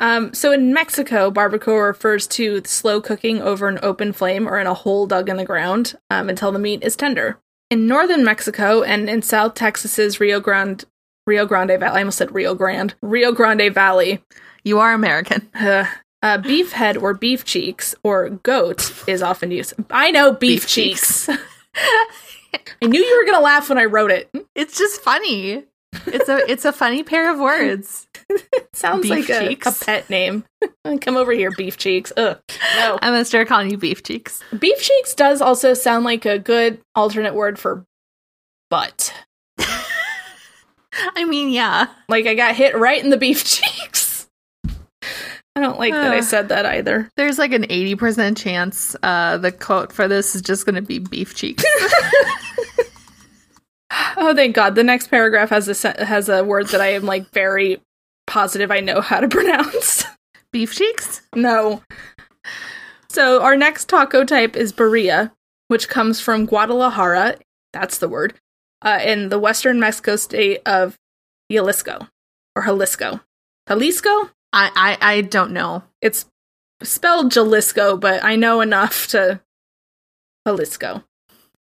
[SPEAKER 2] Um, so in Mexico, barbacoa refers to slow cooking over an open flame or in a hole dug in the ground um, until the meat is tender. In northern Mexico and in South Texas's Rio Grande, Rio Grande Valley, I almost said Rio Grande, Rio Grande Valley,
[SPEAKER 1] You are American.
[SPEAKER 2] uh, uh, beef head or beef cheeks or goat is often used. I know beef,
[SPEAKER 1] Beef
[SPEAKER 2] cheeks.
[SPEAKER 1] cheeks. *laughs*
[SPEAKER 2] I knew you were gonna laugh when I wrote it.
[SPEAKER 1] It's just funny. It's a it's a funny pair of words. *laughs*
[SPEAKER 2] Sounds
[SPEAKER 1] Beef
[SPEAKER 2] like a, a pet name. *laughs* Come over here, beef cheeks. Ugh, no.
[SPEAKER 1] I'm gonna start calling you beef cheeks.
[SPEAKER 2] Beef cheeks does also sound like a good alternate word for butt.
[SPEAKER 1] I mean, yeah.
[SPEAKER 2] Like I got hit right in the beef cheeks. I don't like that I said that either. *sighs*
[SPEAKER 1] There's like an 80% chance uh, the quote for this is just gonna be beef cheeks. *laughs*
[SPEAKER 2] Oh, thank God! The next paragraph has a has a word that I am like very positive I know how to *laughs* pronounce.
[SPEAKER 1] beef cheeks?
[SPEAKER 2] no. So our next taco type is birria, which comes from Guadalajara. That's the word. Uh, in the western Mexico state of Jalisco or Jalisco. Jalisco?
[SPEAKER 1] I, I I don't know.
[SPEAKER 2] It's spelled Jalisco, but I know enough to Jalisco.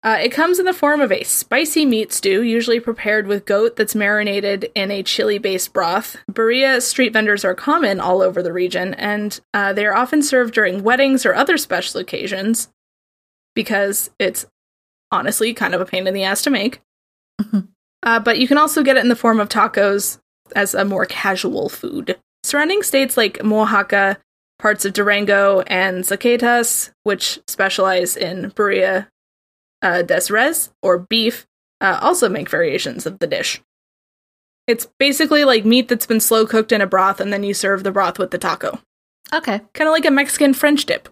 [SPEAKER 2] Uh, it comes in the form of a spicy meat stew, usually prepared with goat that's marinated in a chili based broth. Birria street vendors are common all over the region, and uh, they are often served during weddings or other special occasions because it's honestly kind of a pain in the ass to make.
[SPEAKER 1] Mhm.
[SPEAKER 2] Uh, but you can also get it in the form of tacos as a more casual food. Surrounding states like Oaxaca, parts of Durango, and Zacatecas, which specialize in birria uh, des res, or beef, uh, also make variations of the dish. It's basically like meat that's been slow cooked in a broth, and then you serve the broth with the taco.
[SPEAKER 1] Okay.
[SPEAKER 2] Kind of like a Mexican French dip,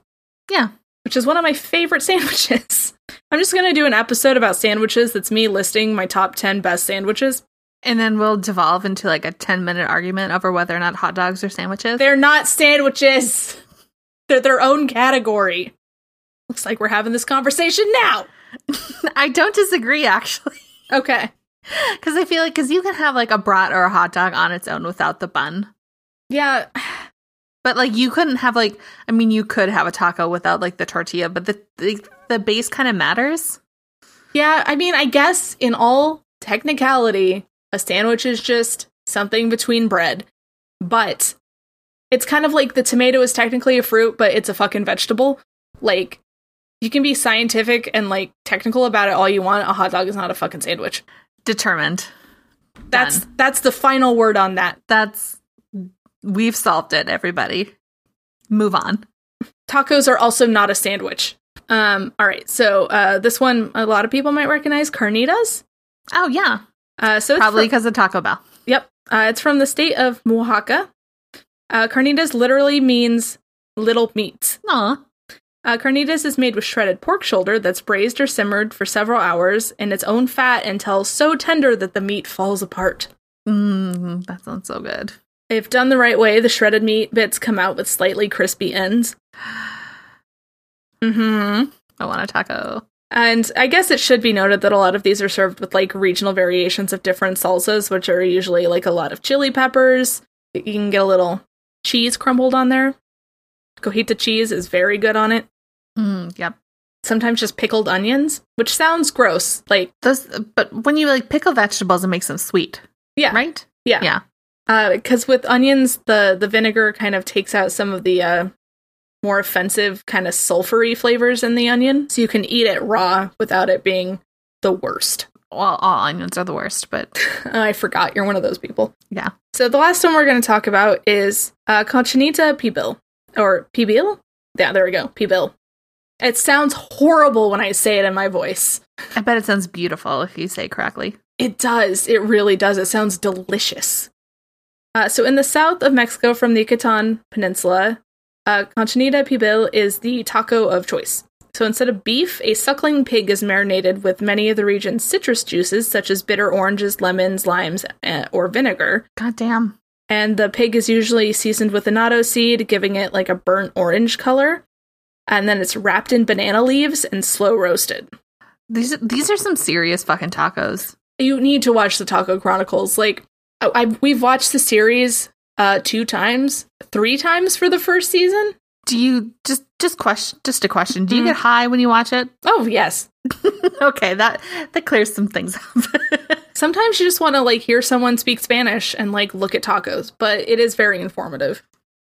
[SPEAKER 1] Yeah.
[SPEAKER 2] which is one of my favorite *laughs* sandwiches. I'm just going to do an episode about sandwiches that's me listing my top 10 best sandwiches.
[SPEAKER 1] And then we'll devolve into like a 10 minute argument over whether or not hot dogs are sandwiches.
[SPEAKER 2] They're not sandwiches. *laughs* They're their own category. Looks like we're having this conversation now. *laughs*
[SPEAKER 1] I don't disagree actually.
[SPEAKER 2] Okay. *laughs*
[SPEAKER 1] Because I feel like, because you can have like a brat or a hot dog on its own without the bun.
[SPEAKER 2] Yeah.
[SPEAKER 1] But like you couldn't have like, I mean, you could have a taco without like the tortilla, but the the, the base kind of matters.
[SPEAKER 2] Yeah, I mean, I guess in all technicality, a sandwich is just something between bread. But it's kind of like the tomato is technically a fruit, but it's a fucking vegetable. Like, you can be scientific and like technical about it all you want. A hot dog is not a fucking sandwich.
[SPEAKER 1] Determined.
[SPEAKER 2] That's
[SPEAKER 1] Done.
[SPEAKER 2] that's the final word on that.
[SPEAKER 1] That's we've solved it. Everybody, move on.
[SPEAKER 2] Tacos are also not a sandwich. Um, all right, so uh, this one a lot of people might recognize carnitas.
[SPEAKER 1] Oh yeah,
[SPEAKER 2] Uh, so
[SPEAKER 1] probably because of Taco Bell.
[SPEAKER 2] Yep. Uh, it's from the state of Oaxaca. Uh, carnitas literally means little meats.
[SPEAKER 1] Aw.
[SPEAKER 2] Uh, carnitas is made with shredded pork shoulder that's braised or simmered for several hours in its own fat until so tender that the meat falls apart.
[SPEAKER 1] Mm, that sounds so good.
[SPEAKER 2] If done the right way, the shredded meat bits come out with slightly crispy ends. *sighs* hmm
[SPEAKER 1] I want a taco.
[SPEAKER 2] And I guess it should be noted that a lot of these are served with like regional variations of different salsas, which are usually like a lot of chili peppers. You can get a little cheese crumbled on there. Cojita cheese is very good on it.
[SPEAKER 1] Mm, yep.
[SPEAKER 2] Sometimes just pickled onions, which sounds gross. Like,
[SPEAKER 1] Those, but when you like pickle vegetables, it makes them sweet,
[SPEAKER 2] yeah,
[SPEAKER 1] right?
[SPEAKER 2] yeah,
[SPEAKER 1] Yeah.
[SPEAKER 2] Because with onions, the the vinegar kind of takes out some of the uh, more offensive kind of sulfury flavors in the onion, so you can eat it raw without it being the worst.
[SPEAKER 1] Well, all onions are the worst, but *laughs*
[SPEAKER 2] I forgot you're one of those people.
[SPEAKER 1] yeah.
[SPEAKER 2] So the last one we're going to talk about is uh, Cochinita pibil or pibil. Yeah, there we go, pibil. It sounds horrible when I say it in my voice.
[SPEAKER 1] I bet it sounds beautiful if you say it correctly.
[SPEAKER 2] It does. It really does. It sounds delicious. Uh, so in the south of Mexico, from the Yucatan Peninsula, uh, Cochinita pibil is the taco of choice. So instead of beef, a suckling pig is marinated with many of the region's citrus juices, such as bitter oranges, lemons, limes, uh, or vinegar.
[SPEAKER 1] God damn.
[SPEAKER 2] and the pig is usually seasoned with annatto seed, giving it like a burnt orange color. and then it's wrapped in banana leaves and slow roasted.
[SPEAKER 1] These these are some serious fucking tacos.
[SPEAKER 2] You need to watch the Taco Chronicles. Like I, I we've watched the series uh two times, three times for the first season.
[SPEAKER 1] Do you just just question just a question? Do you
[SPEAKER 2] Mhm.
[SPEAKER 1] get high when you watch it?
[SPEAKER 2] Oh yes. *laughs*
[SPEAKER 1] okay, that that clears some things up. *laughs*
[SPEAKER 2] Sometimes you just want to like hear someone speak Spanish and like look at tacos, but it is very informative.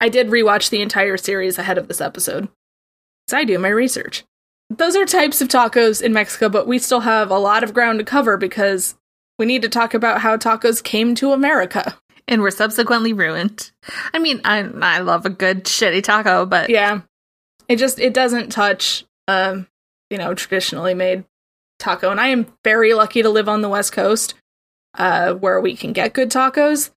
[SPEAKER 2] I did rewatch the entire series ahead of this episode. So I do my research. Those are types of tacos in Mexico, but we still have a lot of ground to cover because we need to talk about how tacos came to America.
[SPEAKER 1] And were subsequently ruined. I mean, I I love a good shitty taco, but
[SPEAKER 2] Yeah. It just it doesn't touch um, you know, traditionally made taco. And I am very lucky to live on the West Coast, uh, where we can get good tacos.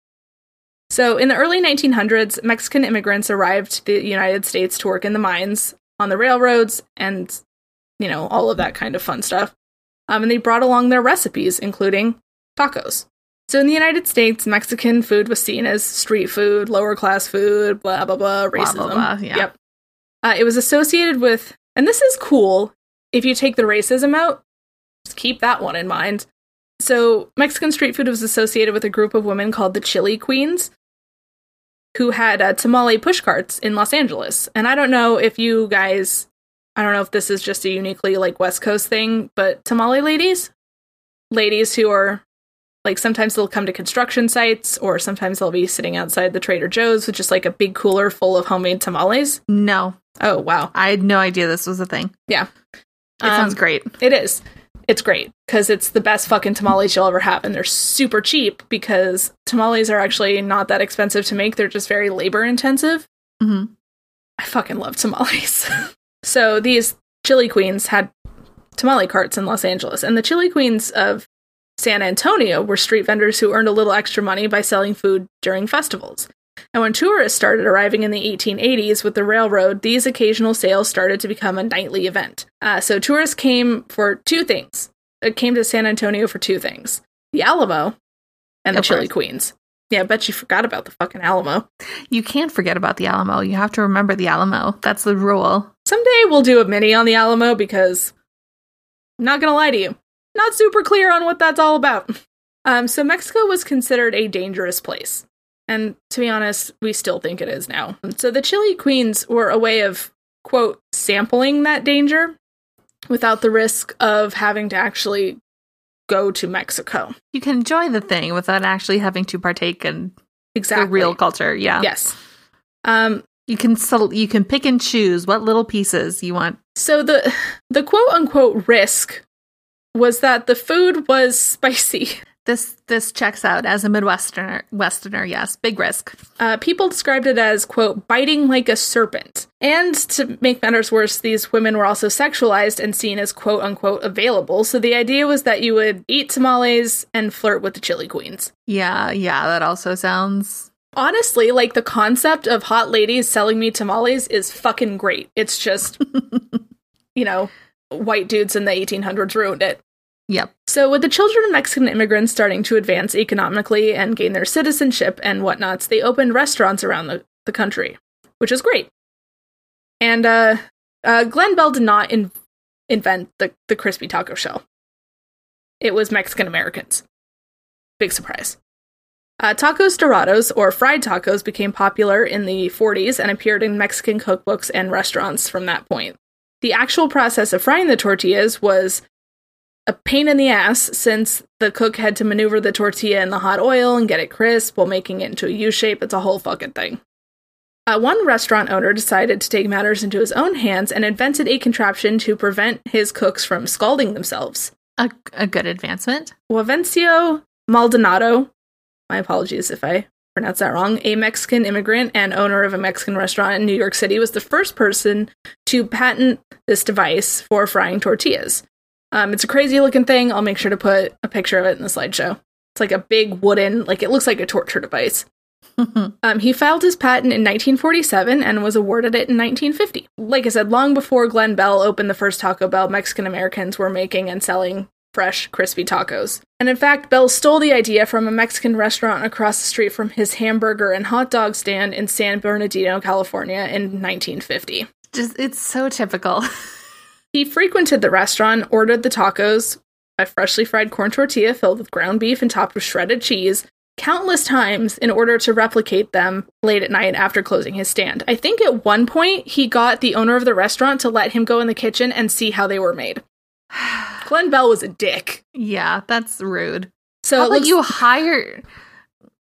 [SPEAKER 2] So in the early 1900s, Mexican immigrants arrived to the United States to work in the mines, on the railroads, and you know, all of that kind of fun stuff. Um, and they brought along their recipes, including tacos. So in the United States, Mexican food was seen as street food, lower class food, blah blah blah,
[SPEAKER 1] Blah,
[SPEAKER 2] racism.
[SPEAKER 1] blah, blah, yeah.
[SPEAKER 2] Yep. Uh, it was associated with, and this is cool if you take the racism out. Just keep that one in mind. So Mexican street food was associated with a group of women called the Chili Queens, who had uh, tamale pushcarts in Los Angeles. And I don't know if you guys, I don't know if this is just a uniquely like West Coast thing, but tamale ladies, ladies who are like sometimes they'll come to construction sites or sometimes they'll be sitting outside the Trader Joe's with just like a big cooler full of homemade tamales.
[SPEAKER 1] no,
[SPEAKER 2] Oh wow.
[SPEAKER 1] I had no idea this was a thing.
[SPEAKER 2] Yeah.
[SPEAKER 1] It sounds
[SPEAKER 2] Um,
[SPEAKER 1] great.
[SPEAKER 2] It is. It's great because it's the best fucking tamales you'll ever have, and they're super cheap because tamales are actually not that expensive to make. They're just very labor intensive.
[SPEAKER 1] hmm
[SPEAKER 2] I fucking love tamales. *laughs* so these chili queens had tamale carts in Los Angeles, and the chili queens of San Antonio were street vendors who earned a little extra money by selling food during festivals. And when tourists started arriving in the 1880s with the railroad, these occasional sales started to become a nightly event. Uh, so tourists came for two things. It came to San Antonio for two things: the Alamo and the
[SPEAKER 1] Of
[SPEAKER 2] Chili
[SPEAKER 1] course.
[SPEAKER 2] Queens. Yeah, I bet you forgot about the fucking Alamo.
[SPEAKER 1] You can't forget about the Alamo. You have to remember the Alamo. That's the rule.
[SPEAKER 2] Someday we'll do a mini on the Alamo because I'm not gonna lie to you, not super clear on what that's all about. Um, so Mexico was considered a dangerous place, and to be honest, we still think it is now. So the Chili Queens were a way of quote sampling that danger without the risk of having to actually go to Mexico.
[SPEAKER 1] You can enjoy the thing without actually having to partake in
[SPEAKER 2] Exactly.
[SPEAKER 1] the real culture. Yeah.
[SPEAKER 2] Yes. Um,
[SPEAKER 1] You can sel- you can pick and choose what little pieces you want.
[SPEAKER 2] So the the quote unquote risk was that the food was spicy. *laughs*
[SPEAKER 1] This this checks out as a Midwesterner. Westerner, yes, big risk.
[SPEAKER 2] Uh, people described it as quote biting like a serpent. And to make matters worse, these women were also sexualized and seen as quote unquote available. So the idea was that you would eat tamales and flirt with the chili queens.
[SPEAKER 1] Yeah, yeah, that also sounds.
[SPEAKER 2] Honestly, like the concept of hot ladies selling me tamales is fucking great. It's just, *laughs* you know, white dudes in the 1800s ruined it.
[SPEAKER 1] Yep.
[SPEAKER 2] So, with the children of Mexican immigrants starting to advance economically and gain their citizenship and whatnots, they opened restaurants around the, the country, which is great. And uh, uh, Glenn Bell did not in- invent the, the crispy taco shell, it was Mexican Americans. Big surprise. Uh, tacos dorados, or fried tacos, became popular in the 40s and appeared in Mexican cookbooks and restaurants from that point. The actual process of frying the tortillas was a pain in the ass since the cook had to maneuver the tortilla in the hot oil and get it crisp while making it into a U shape. It's a whole fucking thing. Uh, one restaurant owner decided to take matters into his own hands and invented a contraption to prevent his cooks from scalding themselves.
[SPEAKER 1] A, a good advancement.
[SPEAKER 2] Juvencio Maldonado, my apologies if I pronounce that wrong, a Mexican immigrant and owner of a Mexican restaurant in New York City, was the first person to patent this device for frying tortillas. Um, it's a crazy looking thing. I'll make sure to put a picture of it in the slideshow. It's like a big wooden, like it looks like a torture device. *laughs* Um, he filed his patent in 1947 and was awarded it in 1950. Like I said, long before Glenn Bell opened the first Taco Bell, Mexican Americans were making and selling fresh, crispy tacos. And in fact, Bell stole the idea from a Mexican restaurant across the street from his hamburger and hot dog stand in San Bernardino, California in 1950.
[SPEAKER 1] Just it's so typical. *laughs*
[SPEAKER 2] He frequented the restaurant, ordered the tacos, a freshly fried corn tortilla filled with ground beef and topped with shredded cheese, countless times in order to replicate them late at night after closing his stand. I think at one point he got the owner of the restaurant to let him go in the kitchen and see how they were made. *sighs* Glenn Bell was a dick.
[SPEAKER 1] yeah, that's rude.
[SPEAKER 2] So
[SPEAKER 1] How about
[SPEAKER 2] looks-
[SPEAKER 1] you hire?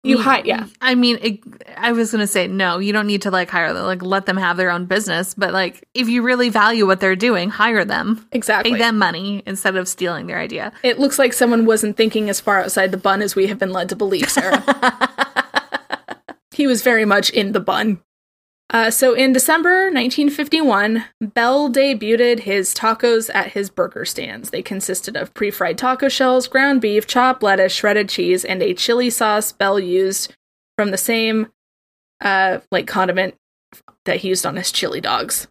[SPEAKER 2] You hi- yeah.
[SPEAKER 1] I mean, it, I was gonna say no. You don't need to like hire them. Like let them have their own business. But like, if you really value what they're doing, hire them.
[SPEAKER 2] exactly.
[SPEAKER 1] Pay them money instead of stealing their idea.
[SPEAKER 2] It looks like someone wasn't thinking as far outside the bun as we have been led to believe, Sarah. *laughs* he was very much in the bun. Uh, so in December 1951, Bell debuted his tacos at his burger stands. They consisted of pre fried taco shells, ground beef, chopped lettuce, shredded cheese, and a chili sauce Bell used from the same uh, like condiment that he used on his chili dogs.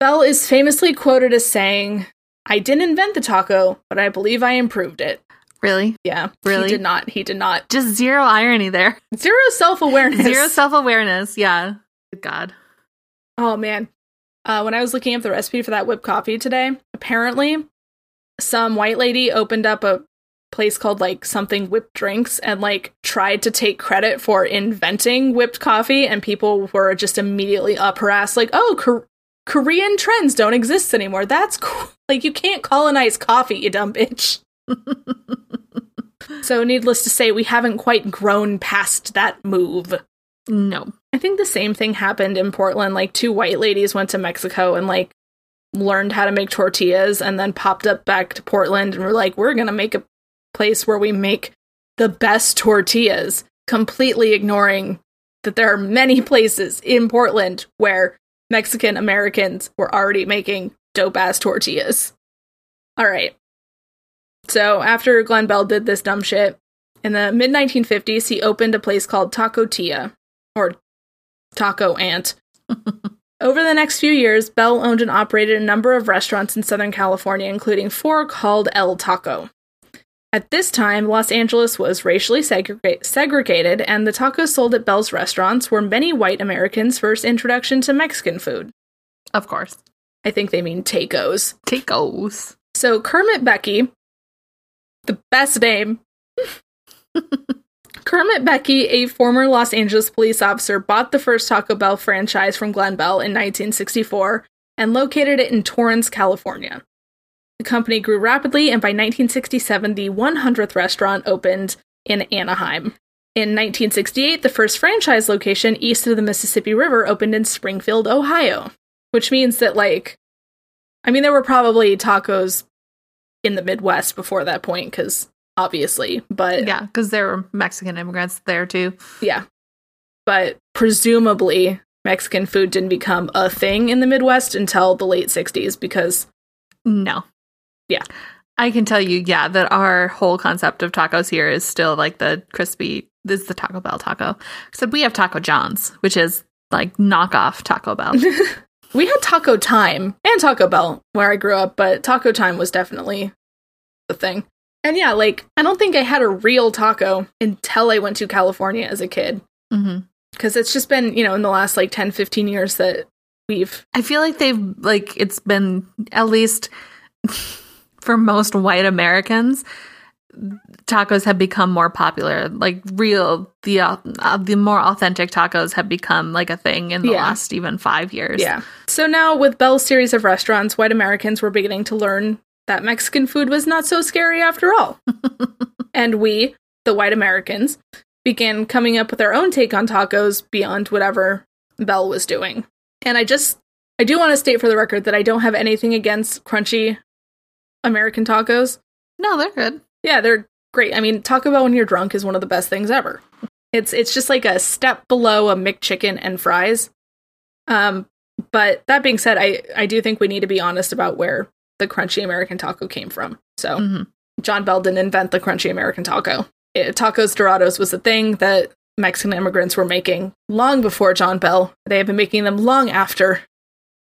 [SPEAKER 2] Bell is famously quoted as saying, I didn't invent the taco, but I believe I improved it.
[SPEAKER 1] Really,
[SPEAKER 2] Yeah,
[SPEAKER 1] Really?
[SPEAKER 2] He did not. He did not.
[SPEAKER 1] just zero irony there.
[SPEAKER 2] Zero self awareness. *laughs*
[SPEAKER 1] Zero self awareness. Yeah. God.
[SPEAKER 2] Oh man. Uh, when I was looking up the recipe for that whipped coffee today, apparently some white lady opened up a place called like something whipped drinks and like tried to take credit for inventing whipped coffee and people were just immediately up her ass like, "Oh, Kor- Korean trends don't exist anymore. That's cool. *laughs* Like you can't colonize coffee, you dumb bitch." *laughs* so needless to say, we haven't quite grown past that move.
[SPEAKER 1] No.
[SPEAKER 2] I think the same thing happened in Portland. Like two white ladies went to Mexico and like learned how to make tortillas and then popped up back to Portland and were like, we're going to make a place where we make the best tortillas, completely ignoring that there are many *laughs* places in Portland where Mexican Americans were already making dope ass tortillas. All right. So after Glenn Bell did this dumb shit, in the mid 1950s, he opened a place called Taco Tia, or Taco Ant. Over the next few years, Bell owned and operated a number of restaurants in Southern California, including four called El Taco. At this time, Los Angeles was racially segrega- segregated, and the tacos sold at Bell's restaurants were many white Americans' first introduction to Mexican food.
[SPEAKER 1] Of course.
[SPEAKER 2] I think they mean tacos.
[SPEAKER 1] Tacos.
[SPEAKER 2] So Kermit Becke, the best name. *laughs* Kermit Becke, a former Los Angeles police officer, bought the first Taco Bell franchise from Glenn Bell in 1964 and located it in Torrance, California. The company grew rapidly, and by 1967, the 100th restaurant opened in Anaheim. In 1968, the first franchise location east of the Mississippi River opened in Springfield, Ohio, which means that, like, I mean, there were probably tacos in the Midwest before that point, because obviously, but
[SPEAKER 1] Yeah, because there were Mexican immigrants there too.
[SPEAKER 2] yeah. But presumably, Mexican food didn't become a thing in the Midwest until the late 60s because,
[SPEAKER 1] No.
[SPEAKER 2] Yeah.
[SPEAKER 1] I can tell you, yeah, that our whole concept of tacos here is still like the crispy. This is the Taco Bell taco. Except we have Taco John's, which is like knockoff Taco Bell. *laughs*
[SPEAKER 2] we had Taco Time and Taco Bell where I grew up, but Taco Time was definitely the thing. And yeah, like, I don't think I had a real taco until I went to California as a kid
[SPEAKER 1] hmm
[SPEAKER 2] because it's just been, you know, in the last like 10, 15 years that we've
[SPEAKER 1] I feel like they've like it's been at least for most white Americans, tacos have become more popular. Like real, the uh, uh, the more authentic tacos have become like a thing in the
[SPEAKER 2] Yeah.
[SPEAKER 1] last even five years.
[SPEAKER 2] Yeah. So now with Bell's series of restaurants, white Americans were beginning to learn that Mexican food was not so scary after all. *laughs* and we, the white Americans, began coming up with our own take on tacos beyond whatever Bell was doing. And I just I do want to state for the record that I don't have anything against crunchy American tacos.
[SPEAKER 1] no, they're good.
[SPEAKER 2] Yeah, they're great. I mean, Taco Bell when you're drunk is one of the best things ever. It's it's just like a step below a McChicken and fries. Um, but that being said, I I do think we need to be honest about where the crunchy American taco came from. So
[SPEAKER 1] Mhm.
[SPEAKER 2] John Bell didn't invent the crunchy American taco. It, tacos Dorados was a thing that Mexican immigrants were making long before John Bell. They have been making them long after,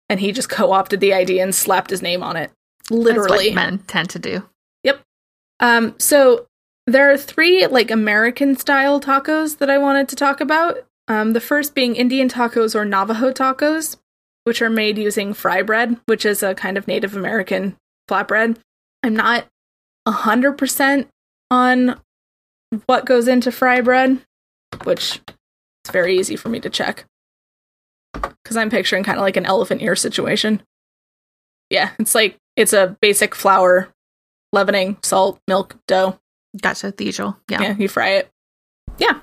[SPEAKER 2] and he just co-opted the idea and slapped his name on it. Literally,
[SPEAKER 1] That's what men tend to do.
[SPEAKER 2] um, so there are three like American style tacos that I wanted to talk about. Um, the first being Indian tacos or Navajo tacos. Which are made using fry bread, which is a kind of Native American flatbread. I'm not 100% on what goes into fry bread, which is very easy for me to check. Because I'm picturing kind of like an elephant ear situation. Yeah, it's like it's a basic flour, leavening, salt, milk, dough.
[SPEAKER 1] Gotcha. The usual. Yeah.
[SPEAKER 2] Yeah, you fry it. Yeah.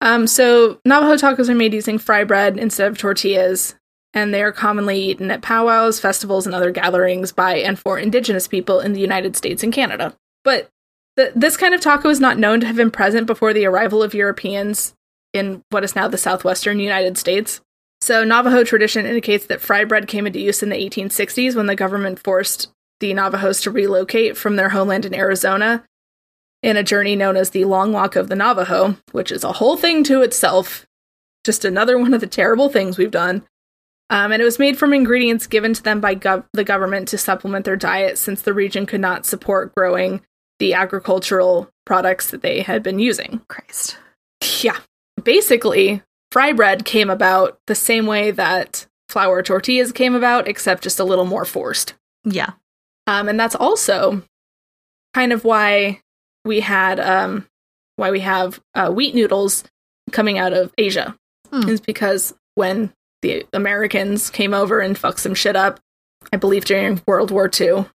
[SPEAKER 2] Um, so Navajo tacos are made using fry bread instead of tortillas, and they are commonly eaten at powwows, festivals, and other gatherings by and for indigenous people in the United States and Canada. But th- this kind of taco is not known to have been present before the arrival of Europeans in what is now the southwestern United States. So Navajo tradition indicates that fry bread came into use in the 1860s when the government forced the Navajos to relocate from their homeland in Arizona in a journey known as the Long Walk of the Navajo, which is a whole thing to itself. Just another one of the terrible things we've done. Um, and it was made from ingredients given to them by gov- the government to supplement their diet since the region could not support growing the agricultural products that they had been using.
[SPEAKER 1] Christ.
[SPEAKER 2] Yeah. Basically, fry bread came about the same way that flour tortillas came about, except just a little more forced.
[SPEAKER 1] Yeah.
[SPEAKER 2] Um, and that's also kind of why we had um, why we have uh, wheat noodles coming out of Asia.
[SPEAKER 1] Hmm.
[SPEAKER 2] Is because when the Americans came over and fucked some shit up, I believe during World War II.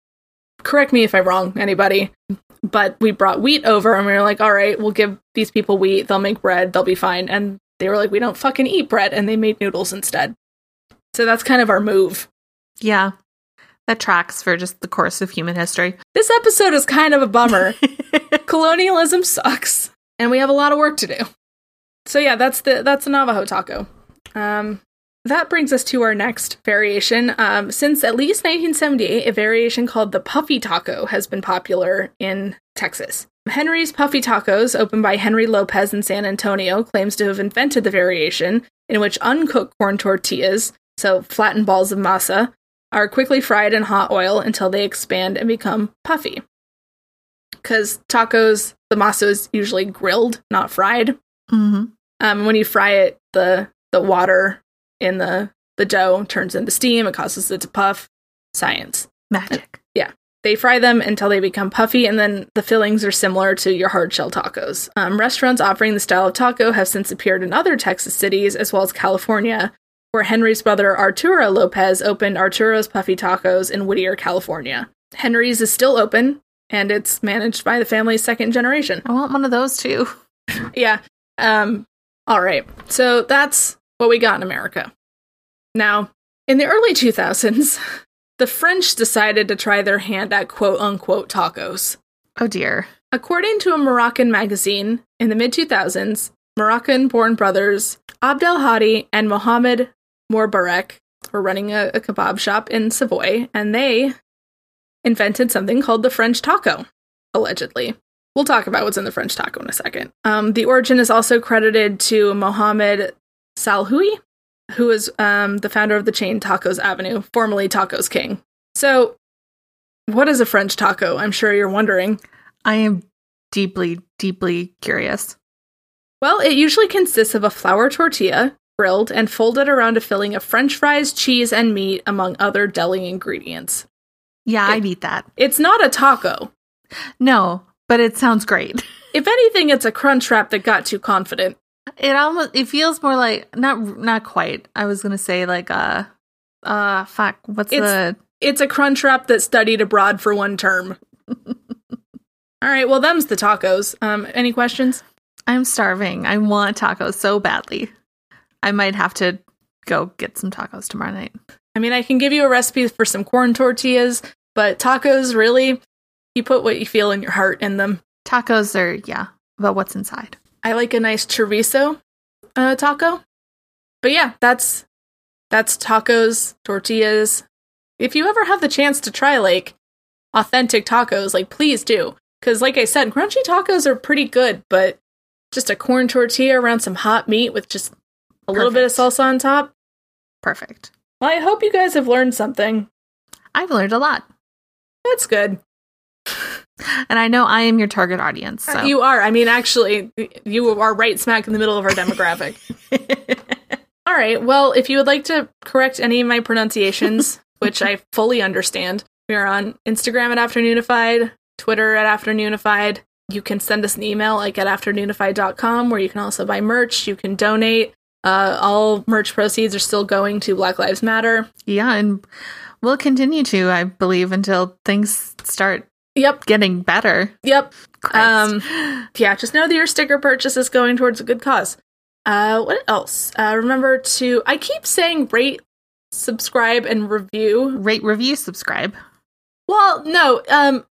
[SPEAKER 2] Correct me if I'm wrong, anybody. But we brought wheat over and we were like, all right, we'll give these people wheat. They'll make bread. They'll be fine. And they were like, we don't fucking eat bread. And they made noodles instead. So that's kind of our move.
[SPEAKER 1] Yeah. That tracks for just the course of human history.
[SPEAKER 2] This episode is kind of a bummer. *laughs* Colonialism sucks, and we have a lot of work to do. So yeah, that's the that's the Navajo taco. Um, that brings us to our next variation. Um, since at least 1978, a variation called the Puffy Taco has been popular in Texas. Henry's Puffy Tacos, opened by Henry Lopez in San Antonio, claims to have invented the variation in which uncooked corn tortillas, so flattened balls of masa, are quickly fried in hot oil until they expand and become puffy. Because tacos, the masa is usually grilled, not fried.
[SPEAKER 1] hmm
[SPEAKER 2] Um, when you fry it, the the water in the the dough turns into steam. It causes it to puff. Science.
[SPEAKER 1] Magic.
[SPEAKER 2] Yeah, they fry them until they become puffy, and then the fillings are similar to your hard shell tacos. Um, restaurants offering the style of taco have since appeared in other Texas cities as well as California, where Henry's brother Arturo Lopez opened Arturo's Puffy Tacos in Whittier, California. Henry's is still open, and it's managed by the family's second generation.
[SPEAKER 1] I want one of those too.
[SPEAKER 2] Yeah. Um all right. So that's what we got in America. Now, in the early 2000s, the French decided to try their hand at quote unquote tacos.
[SPEAKER 1] Oh dear.
[SPEAKER 2] According to a Moroccan magazine, in the mid 2000s, Moroccan born brothers Abdel Hadi and Mohamed Morbarek were running a, a kebab shop in Savoy, and they invented something called the French taco, allegedly. We'll talk about what's in the French taco in a second. Um, the origin is also credited to Mohamed Salhui, who is um, the founder of the chain Tacos Avenue, formerly Tacos King. So, what is a French taco? I'm sure you're wondering.
[SPEAKER 1] I am deeply, deeply curious.
[SPEAKER 2] Well, it usually consists of a flour tortilla, grilled and folded around a filling of french fries, cheese, and meat, among other deli ingredients.
[SPEAKER 1] Yeah,
[SPEAKER 2] It-
[SPEAKER 1] I'd eat that.
[SPEAKER 2] It's not a taco.
[SPEAKER 1] No, but it sounds great. *laughs*
[SPEAKER 2] If anything, it's a crunch wrap that got too confident.
[SPEAKER 1] It almost it feels more like not not quite. I was gonna say like uh uh fuck. What's
[SPEAKER 2] It's-
[SPEAKER 1] the
[SPEAKER 2] It's a crunch wrap that studied abroad for one term. *laughs* All right, well, them's the tacos. Um, any questions?
[SPEAKER 1] I'm starving. I want tacos so badly. I might have to go get some tacos tomorrow night.
[SPEAKER 2] I mean, I can give you a recipe for some corn tortillas, but tacos, really, you put what you feel in your heart in them.
[SPEAKER 1] Tacos are yeah, but what's inside?
[SPEAKER 2] I like a nice chorizo uh, taco. But yeah, that's that's tacos, tortillas. If you ever have the chance to try like authentic tacos, like please do. Cuz like I said, crunchy tacos are pretty good, but just a corn tortilla around some hot meat with just a little bit of salsa on top.
[SPEAKER 1] Perfect.
[SPEAKER 2] Well, I hope you guys have learned something.
[SPEAKER 1] I've learned a lot.
[SPEAKER 2] That's good.
[SPEAKER 1] And I know I am your target audience. So
[SPEAKER 2] You are. I mean, actually, you are right smack in the middle of our demographic. *laughs* All right. Well, if you would like to correct any of my pronunciations, *laughs* which I fully understand, we are on Instagram at Afternoonified, Twitter at Afternoonified. You can send us an email like at afternoonified.com where you can also buy merch. You can donate. Uh, all merch proceeds are still going to Black Lives Matter.
[SPEAKER 1] Yeah, and we'll continue to, I believe, until things start
[SPEAKER 2] Yep.
[SPEAKER 1] getting better.
[SPEAKER 2] Yep.
[SPEAKER 1] Christ.
[SPEAKER 2] Um, yeah, just know that your sticker purchase is going towards a good cause. Uh, what else? Uh, remember to, I keep saying rate, subscribe, and review.
[SPEAKER 1] Rate, review, subscribe.
[SPEAKER 2] Well, no, um,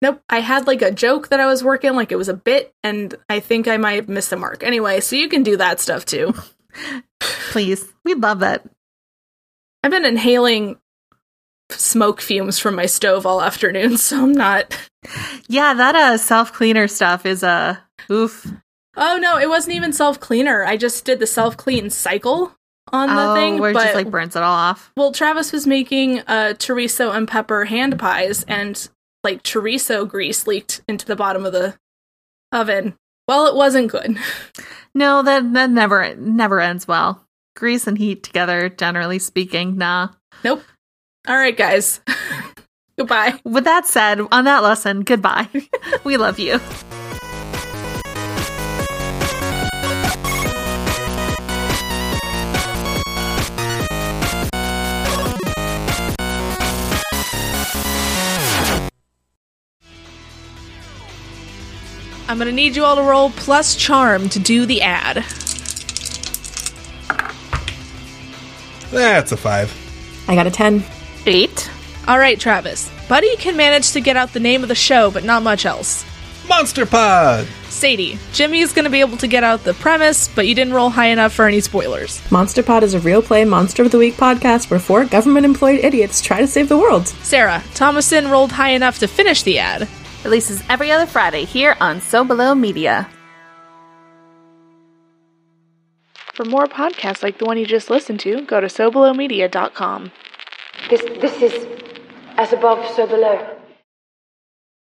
[SPEAKER 2] nope. I had like a joke that I was working, like it was a bit, and I think I might have missed the mark. Anyway, so you can do that stuff too. *laughs*
[SPEAKER 1] Please. We'd love that.
[SPEAKER 2] I've been inhaling smoke fumes from my stove all afternoon, *laughs* so I'm not.
[SPEAKER 1] Yeah, that uh self cleaner stuff is a uh, oof.
[SPEAKER 2] Oh no, it wasn't even self cleaner. I just did the self clean cycle on the
[SPEAKER 1] oh,
[SPEAKER 2] thing.
[SPEAKER 1] where it
[SPEAKER 2] but
[SPEAKER 1] just like burns it all off.
[SPEAKER 2] well, Travis was making uh chorizo and pepper hand pies, and like chorizo grease leaked into the bottom of the oven. Well, it wasn't good. *laughs*
[SPEAKER 1] No, that that never never ends well. Grease and heat together, generally speaking, nah.
[SPEAKER 2] Nope. All right, guys. *laughs* Goodbye.
[SPEAKER 1] With that said, on that lesson, goodbye. *laughs* we love you.
[SPEAKER 2] I'm gonna need you all to roll plus charm to do the ad.
[SPEAKER 3] That's a five.
[SPEAKER 4] I got a 10.
[SPEAKER 1] Eight.
[SPEAKER 2] All right, Travis. Buddy can manage to get out the name of the show, but not much else.
[SPEAKER 3] Monster Pod!
[SPEAKER 2] Sadie, Jimmy is gonna be able to get out the premise, but you didn't roll high enough for any spoilers.
[SPEAKER 4] Monster Pod is a real play Monster of the Week podcast where four government employed idiots try to save the world.
[SPEAKER 2] Sarah, Thomason rolled high enough to finish the ad.
[SPEAKER 1] Releases every other Friday here on So Below Media.
[SPEAKER 2] For more podcasts like the one you just listened to, go to SoBelowMedia.com.
[SPEAKER 5] This, this is as above, so below.